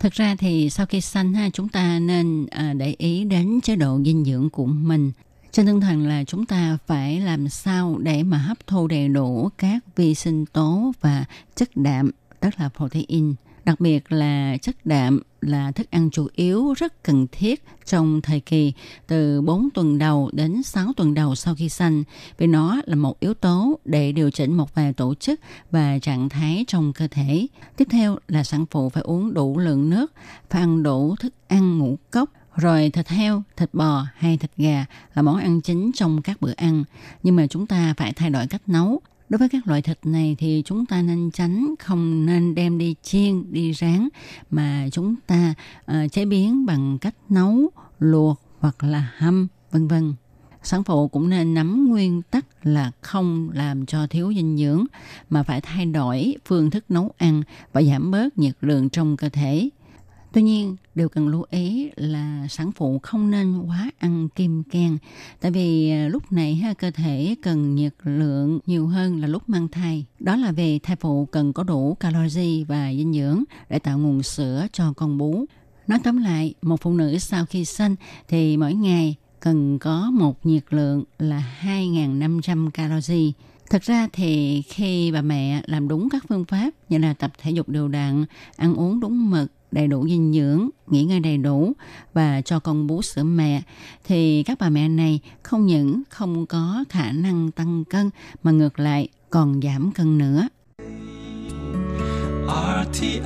[SPEAKER 4] Thực ra thì sau khi sanh ha, chúng ta nên à, để ý đến chế độ dinh dưỡng của mình. Trên tinh thần là chúng ta phải làm sao để mà hấp thu đầy đủ các vi sinh tố và chất đạm, tức là protein đặc biệt là chất đạm là thức ăn chủ yếu rất cần thiết trong thời kỳ từ 4 tuần đầu đến 6 tuần đầu sau khi sanh vì nó là một yếu tố để điều chỉnh một vài tổ chức và trạng thái trong cơ thể. Tiếp theo là sản phụ phải uống đủ lượng nước, phải ăn đủ thức ăn ngũ cốc, rồi thịt heo, thịt bò hay thịt gà là món ăn chính trong các bữa ăn. Nhưng mà chúng ta phải thay đổi cách nấu Đối với các loại thịt này thì chúng ta nên tránh không nên đem đi chiên, đi rán mà chúng ta uh, chế biến bằng cách nấu, luộc hoặc là hâm, vân vân. Sản phụ cũng nên nắm nguyên tắc là không làm cho thiếu dinh dưỡng mà phải thay đổi phương thức nấu ăn và giảm bớt nhiệt lượng trong cơ thể. Tuy nhiên, điều cần lưu ý là sản phụ không nên quá ăn kim can, tại vì à, lúc này ha, cơ thể cần nhiệt lượng nhiều hơn là lúc mang thai. Đó là vì thai phụ cần có đủ calorie và dinh dưỡng để tạo nguồn sữa cho con bú. Nói tóm lại, một phụ nữ sau khi sinh thì mỗi ngày cần có một nhiệt lượng là 2.500 calorie. Thực ra thì khi bà mẹ làm đúng các phương pháp như là tập thể dục đều đặn, ăn uống đúng mực, đầy đủ dinh dưỡng, nghỉ ngơi đầy đủ và cho con bú sữa mẹ thì các bà mẹ này không những không có khả năng tăng cân mà ngược lại còn giảm cân nữa. RTI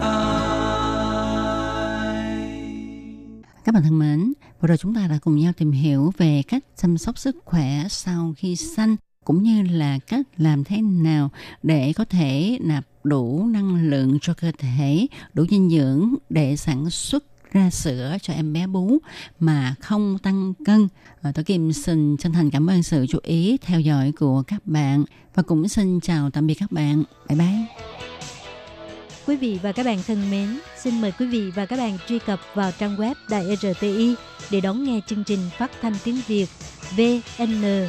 [SPEAKER 4] Các bạn thân mến, vừa rồi chúng ta đã cùng nhau tìm hiểu về cách chăm sóc sức khỏe sau khi sanh cũng như là cách làm thế nào để có thể nạp đủ năng lượng cho cơ thể, đủ dinh dưỡng để sản xuất ra sữa cho em bé bú mà không tăng cân. À, tôi Kim xin chân thành cảm ơn sự chú ý theo dõi của các bạn và cũng xin chào tạm biệt các bạn. Bye bye.
[SPEAKER 7] Quý vị và các bạn thân mến, xin mời quý vị và các bạn truy cập vào trang web Đài RTI để đón nghe chương trình phát thanh tiếng Việt vn.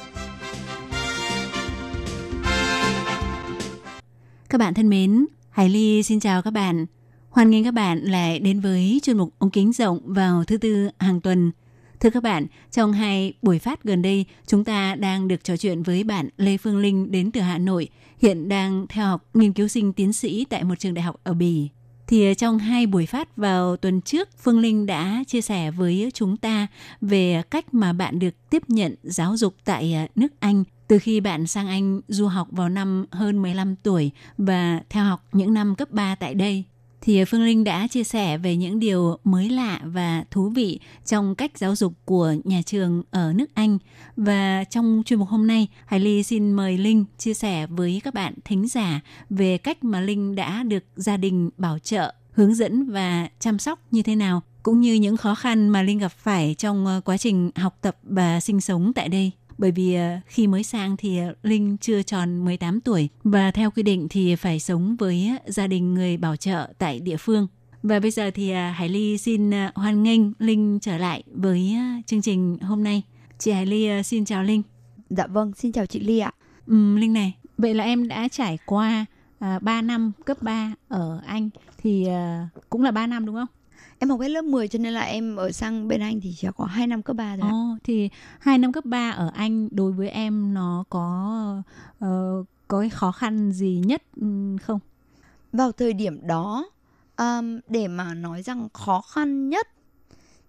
[SPEAKER 9] Các bạn thân mến, Hải Ly xin chào các bạn. Hoan nghênh các bạn lại đến với chuyên mục ống kính rộng vào thứ tư hàng tuần. Thưa các bạn, trong hai buổi phát gần đây, chúng ta đang được trò chuyện với bạn Lê Phương Linh đến từ Hà Nội, hiện đang theo học nghiên cứu sinh tiến sĩ tại một trường đại học ở Bỉ. Thì ờ, trong hai buổi phát vào tuần trước, Phương Linh đã chia sẻ với chúng ta về cách mà bạn được tiếp nhận giáo dục tại ờ, nước Anh từ khi bạn sang Anh du học vào năm hơn 15 tuổi và theo học những năm cấp 3 tại đây thì Phương Linh đã chia sẻ về những điều mới lạ và thú vị trong cách giáo dục của nhà trường ở nước Anh. Và trong chuyên mục hôm nay, Hải Ly xin mời Linh chia sẻ với các bạn thính giả về cách mà Linh đã được gia đình bảo trợ, hướng dẫn và chăm sóc như thế nào, cũng như những khó khăn mà Linh gặp phải trong ờ, quá trình học tập và sinh sống tại đây bởi vì ờ, khi mới sang thì ờ, Linh chưa tròn 18 tuổi và theo quy định thì phải sống với gia đình người bảo trợ tại địa phương. Và bây giờ thì ờ, Hải Ly xin hoan nghênh Linh trở lại với chương trình hôm nay. Chị Hải Ly xin chào Linh.
[SPEAKER 10] Dạ vâng, xin chào chị Ly ạ.
[SPEAKER 9] Ừ, Linh này, vậy là em đã trải qua uh, 3 năm cấp 3 ở Anh thì uh, cũng là 3 năm đúng không?
[SPEAKER 10] Em học hết lớp 10 cho nên là em ở sang bên Anh thì chỉ có 2 năm cấp 3 thôi.
[SPEAKER 9] Ồ, thì 2 năm cấp 3 ở Anh đối với em nó có uh, có cái khó khăn gì nhất um, không?
[SPEAKER 10] Vào thời điểm đó um, để mà nói rằng khó khăn nhất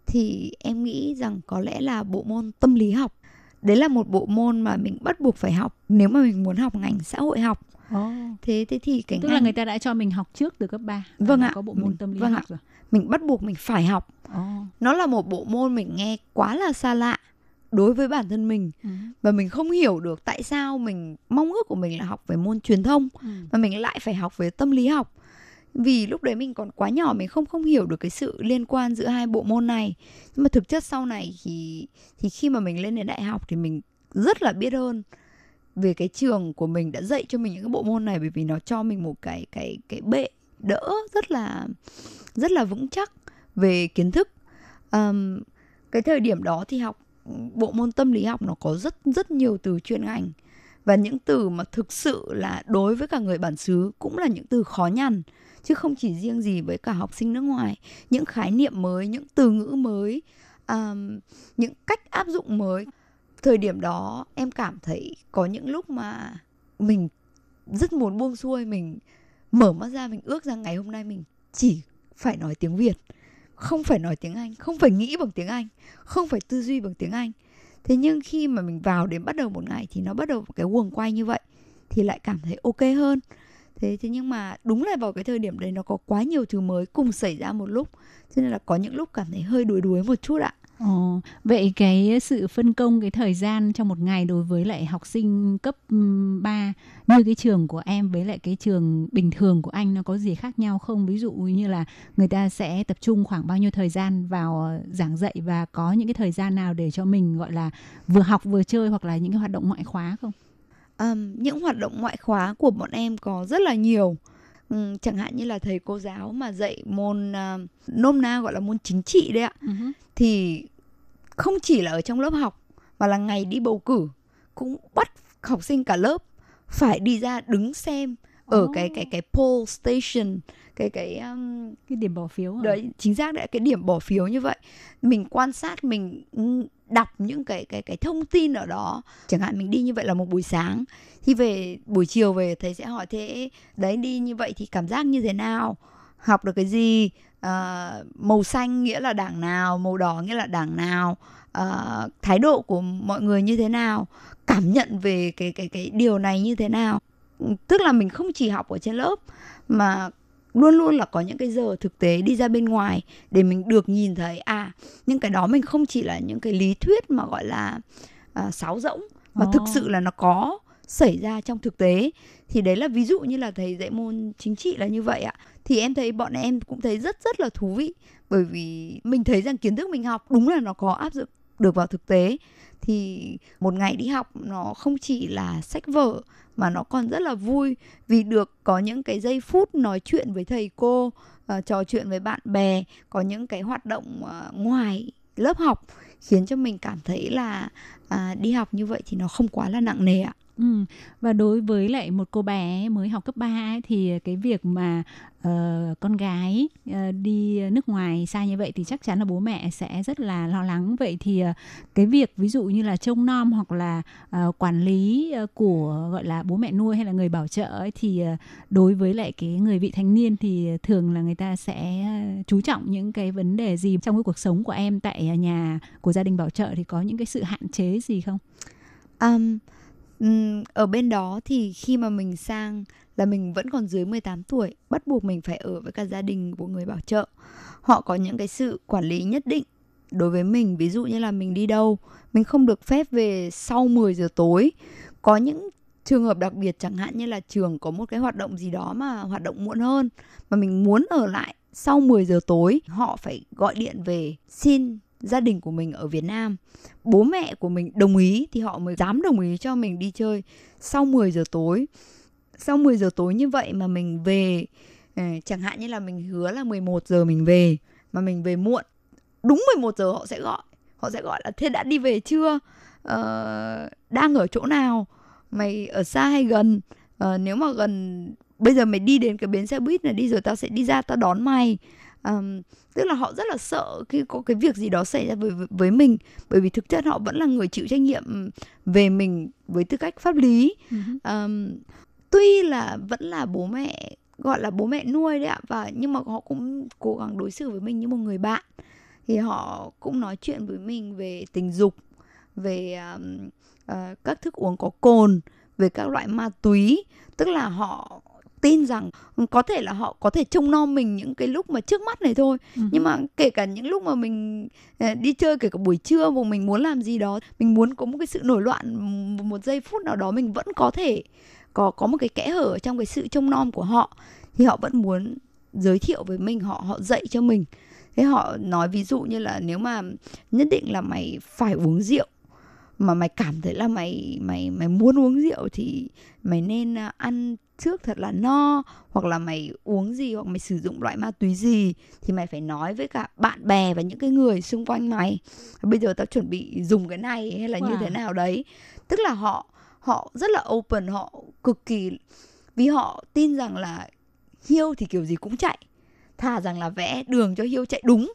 [SPEAKER 10] thì em nghĩ rằng có lẽ là bộ môn tâm lý học. Đấy là một bộ môn mà mình bắt buộc phải học nếu mà mình muốn học ngành xã hội học.
[SPEAKER 9] Oh.
[SPEAKER 10] Thế thế thì cái
[SPEAKER 9] Tức
[SPEAKER 10] ngành...
[SPEAKER 9] là người ta đã cho mình học trước từ cấp 3.
[SPEAKER 10] Vâng ạ.
[SPEAKER 9] Có bộ môn tâm lý
[SPEAKER 10] vâng
[SPEAKER 9] học
[SPEAKER 10] ạ.
[SPEAKER 9] rồi.
[SPEAKER 10] Mình bắt buộc mình phải học.
[SPEAKER 9] Oh.
[SPEAKER 10] Nó là một bộ môn mình nghe quá là xa lạ đối với bản thân mình
[SPEAKER 9] Ừ.
[SPEAKER 10] và mình không hiểu được tại sao mình mong ước của mình là học về môn truyền thông
[SPEAKER 9] Ừ.
[SPEAKER 10] mà mình lại phải học về tâm lý học vì lúc đấy mình còn quá nhỏ mình không không hiểu được cái sự liên quan giữa hai bộ môn này nhưng mà thực chất sau này thì thì khi mà mình lên đến đại học thì mình rất là biết ơn về cái trường của mình đã dạy cho mình những cái bộ môn này bởi vì nó cho mình một cái cái cái bệ đỡ rất là rất là vững chắc về kiến thức. Um, cái thời điểm đó thì học bộ môn tâm lý học nó có rất rất nhiều từ chuyên ngành. Và những từ mà thực sự là đối với cả người bản xứ cũng là những từ khó nhằn chứ không chỉ riêng gì với cả học sinh nước ngoài. Những khái niệm mới những từ ngữ mới um, những cách áp dụng mới. Thời điểm đó em cảm thấy có những lúc mà mình rất muốn buông xuôi mình mở mắt ra mình ước rằng ngày hôm nay mình chỉ phải nói tiếng việt. Không phải nói tiếng anh, không phải nghĩ bằng tiếng anh, không phải tư duy bằng tiếng anh. Thế nhưng khi mà mình vào đến bắt đầu một ngày thì nó bắt đầu một cái guồng quay như vậy, thì lại cảm thấy ok hơn. Thế thế nhưng mà đúng là vào cái thời điểm đấy nó có quá nhiều thứ mới cùng xảy ra một lúc. Cho nên là có những lúc cảm thấy hơi đuối đuối một chút ạ.
[SPEAKER 9] Ồ, vậy cái sự phân công cái thời gian trong một ngày đối với lại học sinh cấp 3 như cái trường của em với lại cái trường bình thường của anh nó có gì khác nhau không? Ví dụ như là người ta sẽ tập trung khoảng bao nhiêu thời gian vào giảng dạy và có những cái thời gian nào để cho mình gọi là vừa học vừa chơi hoặc là những cái hoạt động ngoại khóa không?
[SPEAKER 10] Um, những hoạt động ngoại khóa của bọn em có rất là nhiều Ừm, chẳng hạn như là thầy cô giáo mà dạy môn à, nôm na gọi là môn chính trị đấy ạ. Thì không chỉ là ở trong lớp học mà là ngày đi bầu cử cũng bắt học sinh cả lớp phải đi ra đứng xem ở cái cái cái poll station cái cái um,
[SPEAKER 9] Cái điểm bỏ phiếu hả?
[SPEAKER 10] đấy chính xác đấy cái điểm bỏ phiếu như vậy. Mình quan sát mình ừ, đọc những cái cái cái thông tin ở đó. Chẳng hạn mình đi như vậy là một buổi sáng. Thì về buổi chiều về thầy sẽ hỏi thế đấy đi như vậy thì cảm giác như thế nào? Học được cái gì? Ờ, màu xanh nghĩa là đảng nào? Màu đỏ nghĩa là đảng nào? Ờ, thái độ của mọi người như thế nào? Cảm nhận về cái cái cái điều này như thế nào? Tức là mình không chỉ học ở trên lớp mà luôn luôn là có những cái giờ thực tế đi ra bên ngoài để mình được nhìn thấy à những cái đó mình không chỉ là những cái lý thuyết mà gọi là à, sáo rỗng mà thực
[SPEAKER 9] Ồ.
[SPEAKER 10] sự là nó có xảy ra trong thực tế. Thì đấy là ví dụ như là thầy dạy môn chính trị là như vậy ạ. Thì em thấy bọn em cũng thấy rất rất là thú vị. Bởi vì mình thấy rằng kiến thức mình học đúng là nó có áp dụng được vào thực tế thì một ngày đi học nó không chỉ là sách vở mà nó còn rất là vui. Vì được có những cái giây phút nói chuyện với thầy cô uh, trò chuyện với bạn bè có những cái hoạt động uh, ngoài lớp học khiến cho mình cảm thấy là uh, đi học như vậy thì nó không quá là nặng nề ạ.
[SPEAKER 9] Ừ. Và đối với lại một cô bé mới học cấp 3 ấy, thì cái việc mà uh, con gái uh, đi nước ngoài xa như vậy thì chắc chắn là bố mẹ sẽ rất là lo lắng. Vậy thì uh, cái việc ví dụ như là trông nom hoặc là uh, quản lý uh, của gọi là bố mẹ nuôi hay là người bảo trợ ấy, thì uh, đối với lại cái người vị thành niên thì thường là người ta sẽ chú trọng những cái vấn đề gì trong cái cuộc sống của em tại nhà của gia đình bảo trợ thì có những cái sự hạn chế gì không?
[SPEAKER 10] Um, ở bên đó thì khi mà mình sang là mình vẫn còn dưới 18 tuổi, bắt buộc mình phải ở với cả gia đình của người bảo trợ. Họ có những cái sự quản lý nhất định đối với mình, ví dụ như là mình đi đâu, mình không được phép về sau 10 giờ tối. Có những trường hợp đặc biệt chẳng hạn như là trường có một cái hoạt động gì đó mà hoạt động muộn hơn mà mình muốn ở lại sau 10 giờ tối, họ phải gọi điện về xin gia đình của mình ở Việt Nam. Bố mẹ của mình đồng ý thì họ mới dám đồng ý cho mình đi chơi. Sau 10 giờ tối sau 10 giờ tối như vậy mà mình về ờ, chẳng hạn như là mình hứa là 11 giờ mình về mà mình về muộn đúng 11 giờ họ sẽ gọi. Họ sẽ gọi là thế đã đi về chưa? Ờ, đang ở chỗ nào? Mày ở xa hay gần? Ờ, nếu mà gần bây giờ mày đi đến cái bến xe buýt này đi rồi tao sẽ đi ra tao đón mày um, tức là họ rất là sợ khi có cái việc gì đó xảy ra với với mình. Bởi vì thực chất họ vẫn là người chịu trách nhiệm về mình với tư cách pháp lý. Um, tuy là vẫn là bố mẹ gọi là bố mẹ nuôi đấy ạ và nhưng mà họ cũng cố gắng đối xử với mình như một người bạn. Thì họ cũng nói chuyện với mình về tình dục về um, uh, các thức uống có cồn về các loại ma túy. Tức là họ tin rằng có thể là họ có thể trông nom mình những cái lúc mà trước mắt này thôi. Uh-huh. nhưng mà kể cả những lúc mà mình ờ, đi chơi kể cả buổi trưa mà mình muốn làm gì đó mình muốn có một cái sự nổi loạn một giây phút nào đó mình vẫn có thể có có một cái kẽ hở trong cái sự trông nom của họ. Thì họ vẫn muốn giới thiệu với mình họ họ dạy cho mình. Thế họ nói ví dụ như là nếu mà nhất định là mày phải uống rượu mà mày cảm thấy là mày mày mày muốn uống rượu thì mày nên à, ăn trước thật là no hoặc là mày uống gì hoặc mày sử dụng loại ma túy gì thì mày phải nói với cả bạn bè và những cái người xung quanh mày. Bây giờ tao chuẩn bị dùng cái này hay là wow. như thế nào đấy. Tức là họ họ rất là open họ cực kỳ vì họ tin rằng là hiêu thì kiểu gì cũng chạy. Thà rằng là vẽ đường cho hiêu chạy đúng.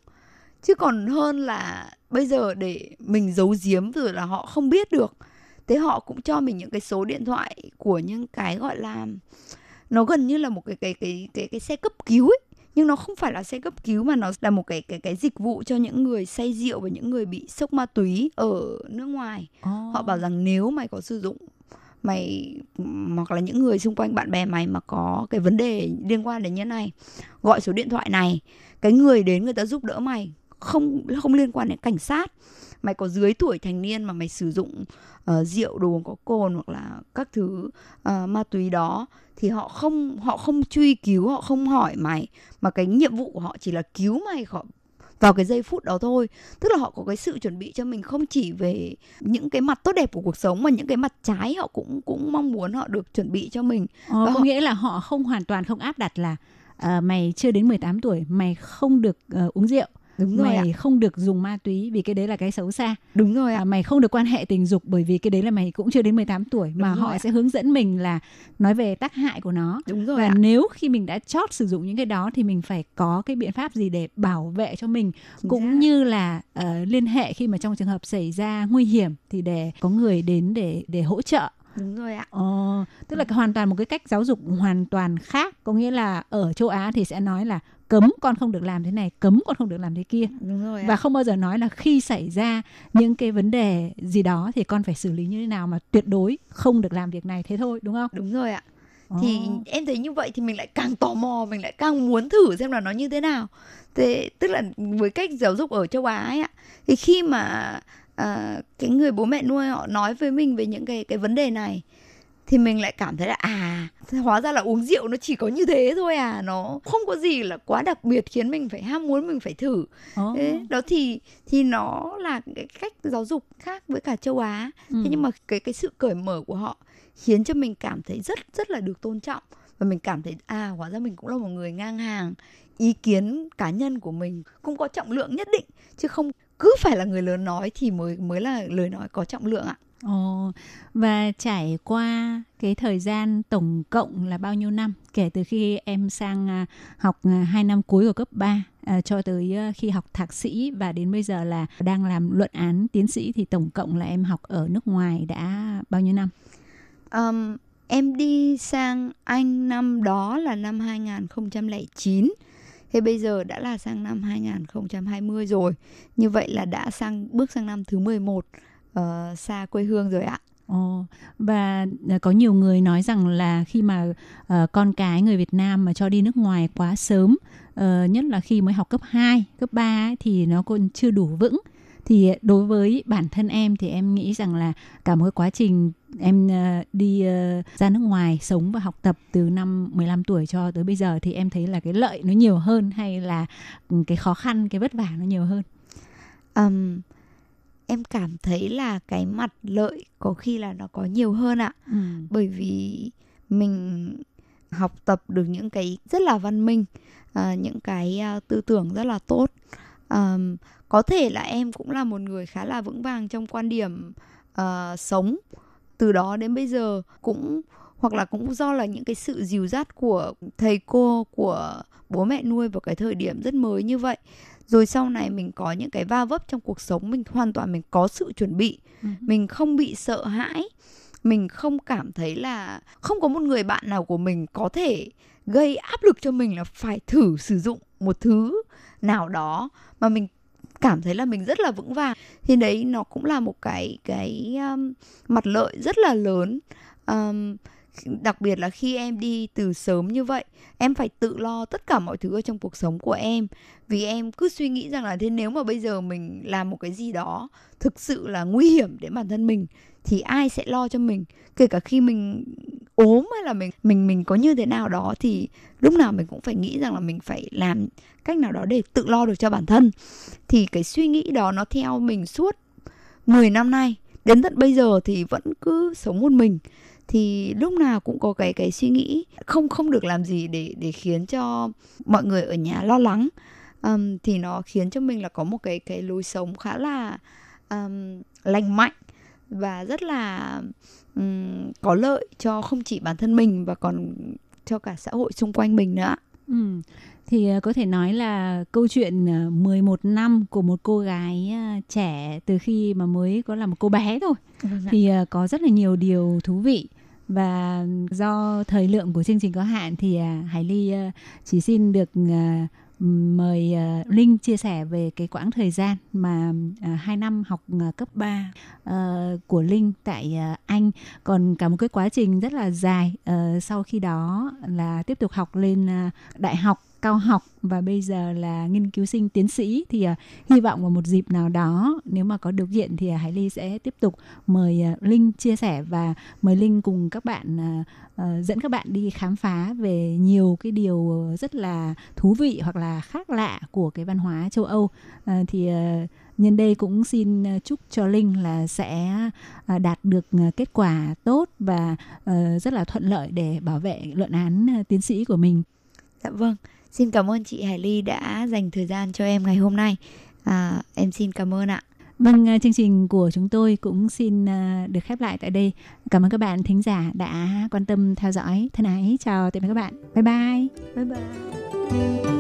[SPEAKER 10] Chứ còn hơn là bây giờ để mình giấu giếm rồi là họ không biết được thế họ cũng cho mình những cái số điện thoại của những cái gọi là nó gần như là một cái cái cái cái cái xe cấp cứu ấy. Nhưng nó không phải là xe cấp cứu mà nó là một cái cái cái dịch vụ cho những người say rượu và những người bị sốc ma túy ở nước ngoài. Oh. họ bảo rằng nếu mày có sử dụng mày hoặc là những người xung quanh bạn bè mày mà có cái vấn đề liên quan đến như này gọi số điện thoại này cái người đến người ta giúp đỡ mày không không liên quan đến cảnh sát mày có dưới tuổi thành niên mà mày sử dụng uh, rượu đồ uống có cồn hoặc là các thứ uh, ma túy đó thì họ không họ không truy cứu họ không hỏi mày. Mà cái nhiệm vụ của họ chỉ là cứu mày khỏi vào cái giây phút đó thôi. Tức là họ có cái sự chuẩn bị cho mình không chỉ về những cái mặt tốt đẹp của cuộc sống mà những cái mặt trái họ cũng cũng mong muốn họ được chuẩn bị cho mình.
[SPEAKER 9] Ờ, có họ... nghĩa là họ không hoàn toàn không áp đặt là uh, mày chưa đến 18 tuổi mày không được uh, uống rượu
[SPEAKER 10] đúng rồi
[SPEAKER 9] mày
[SPEAKER 10] ạ.
[SPEAKER 9] không được dùng ma túy vì cái đấy là cái xấu xa
[SPEAKER 10] đúng rồi ạ.
[SPEAKER 9] À, mày không được quan hệ tình dục bởi vì cái đấy là mày cũng chưa đến 18 tuổi mà đúng họ ạ. sẽ hướng dẫn mình là nói về tác hại của nó
[SPEAKER 10] đúng rồi
[SPEAKER 9] và
[SPEAKER 10] ạ.
[SPEAKER 9] nếu khi mình đã chót sử dụng những cái đó thì mình phải có cái biện pháp gì để bảo vệ cho mình Chính cũng xác. như là uh, liên hệ khi mà trong trường hợp xảy ra nguy hiểm thì để có người đến để để hỗ trợ
[SPEAKER 10] đúng rồi ạ
[SPEAKER 9] ờ, tức là hoàn toàn một cái cách giáo dục hoàn toàn khác có nghĩa là ở châu Á thì sẽ nói là cấm con không được làm thế này cấm con không được làm thế kia.
[SPEAKER 10] Đúng rồi
[SPEAKER 9] và không bao giờ nói là khi xảy ra những cái vấn đề gì đó thì con phải xử lý như thế nào mà tuyệt đối không được làm việc này thế thôi đúng không?
[SPEAKER 10] Đúng rồi ạ. Thì em thấy như vậy thì mình lại càng tò mò mình lại càng muốn thử xem là nó như thế nào. Thế tức là với cách giáo dục ở châu Á ấy ạ thì khi mà à, cái người bố mẹ nuôi họ nói với mình về những cái cái vấn đề này thì mình lại cảm thấy là à hóa ra là uống rượu nó chỉ có như thế thôi à nó không có gì là quá đặc biệt khiến mình phải ham muốn mình phải thử.
[SPEAKER 9] Oh.
[SPEAKER 10] đó thì thì nó là cái cách giáo dục khác với cả châu Á. Ừ. thế nhưng mà cái cái sự cởi mở của họ khiến cho mình cảm thấy rất rất là được tôn trọng. Và mình cảm thấy à hóa ra mình cũng là một người ngang hàng. Ý kiến cá nhân của mình cũng có trọng lượng nhất định chứ không cứ phải là người lớn nói thì mới mới là lời nói có trọng lượng ạ
[SPEAKER 9] Ồ, và trải qua cái thời gian tổng cộng là bao nhiêu năm kể từ khi em sang à, học à, 2 năm cuối của cấp 3 à, cho tới à, khi học thạc sĩ và đến bây giờ là đang làm luận án tiến sĩ thì tổng cộng là em học ở nước ngoài đã bao nhiêu năm?
[SPEAKER 10] Um, em đi sang Anh năm đó là năm 2009 Thế bây giờ đã là sang năm 2020 rồi. Như vậy là đã sang bước sang năm thứ 11 uh, xa quê hương rồi ạ.
[SPEAKER 9] Ồ, và à, có nhiều người nói rằng là khi mà uh, con cái người Việt Nam mà cho đi nước ngoài quá sớm, uh, nhất là khi mới học cấp 2, cấp 3 ấy, thì nó còn chưa đủ vững. Thì đối với bản thân em thì em nghĩ rằng là cả một cái quá trình em uh, đi uh, ra nước ngoài sống và học tập từ năm 15 tuổi cho tới bây giờ thì em thấy là cái lợi nó nhiều hơn hay là ừ, cái khó khăn, cái vất vả nó nhiều hơn?
[SPEAKER 10] Um, em cảm thấy là cái mặt lợi có khi là nó có nhiều hơn ạ. Ừ. bởi vì mình học tập được những cái rất là văn minh uh, những cái uh, tư tưởng rất là tốt. Um, có thể là em cũng là một người khá là vững vàng trong quan điểm uh, sống. Từ đó đến bây giờ cũng hoặc là cũng do là những cái sự dìu dắt của thầy cô của bố mẹ nuôi vào cái thời điểm rất mới như vậy rồi sau này mình có những cái va vấp trong cuộc sống mình hoàn toàn mình có sự chuẩn bị. Uh-huh. mình không bị sợ hãi. Mình không cảm thấy là không có một người bạn nào của mình có thể gây áp lực cho mình là phải thử sử dụng một thứ nào đó mà mình cảm thấy là mình rất là vững vàng. Thì đấy nó cũng là một cái cái um, mặt lợi rất là lớn. Um, đặc biệt là khi em đi từ sớm như vậy, em phải tự lo tất cả mọi thứ ở trong cuộc sống của em. Vì em cứ suy nghĩ rằng là thế nếu mà bây giờ mình làm một cái gì đó thực sự là nguy hiểm đến bản thân mình, thì ai sẽ lo cho mình? Kể cả khi mình ốm hay là mình mình mình có như thế nào đó, thì lúc nào mình cũng phải nghĩ rằng là mình phải làm cách nào đó để tự lo được cho bản thân. Thì cái suy nghĩ đó nó theo mình suốt 10 năm nay. Đến tận bây giờ thì vẫn cứ sống một mình thì lúc nào cũng có cái cái suy nghĩ không không được làm gì để để khiến cho mọi người ở nhà lo lắng um, thì nó khiến cho mình là có một cái cái lối sống khá là um, lành mạnh và rất là um, có lợi cho không chỉ bản thân mình và còn cho cả xã hội xung quanh mình nữa.
[SPEAKER 9] Ừ. Thì uh, có thể nói là câu chuyện uh, 11 năm của một cô gái uh, trẻ từ khi mà mới có là một cô bé thôi. Vâng thì có rất là nhiều điều thú vị và do thời lượng của chương trình có hạn thì à, Hải Ly à, chỉ xin được à, mời Linh chia sẻ về cái quãng thời gian mà hai năm học cấp 3 ờ, của Linh tại Anh. Còn cả một cái quá trình rất là dài ờ, sau khi đó là tiếp tục học lên đại học cao học và bây giờ là nghiên cứu sinh tiến sĩ thì uh, hy vọng vào một dịp nào đó nếu mà có điều kiện thì uh, Hải Ly sẽ tiếp tục mời uh, Linh chia sẻ và mời Linh cùng các bạn uh, uh, dẫn các bạn đi khám phá về nhiều cái điều rất là thú vị hoặc là khác lạ của cái văn hóa châu Âu uh, thì uh, nhân đây cũng xin chúc cho Linh là sẽ đạt được kết quả tốt và ờ, rất là thuận lợi để bảo vệ luận án tiến sĩ của mình.
[SPEAKER 10] Dạ vâng. Xin cảm ơn chị Hải Ly đã dành thời gian cho em ngày hôm nay. À, em xin cảm ơn ạ.
[SPEAKER 9] Vâng, à, chương trình của chúng tôi cũng xin à, được khép lại tại đây. Cảm ơn các bạn thính giả đã quan tâm theo dõi. Thân ái chào tạm biệt các bạn. Bye bye.
[SPEAKER 10] Bye bye.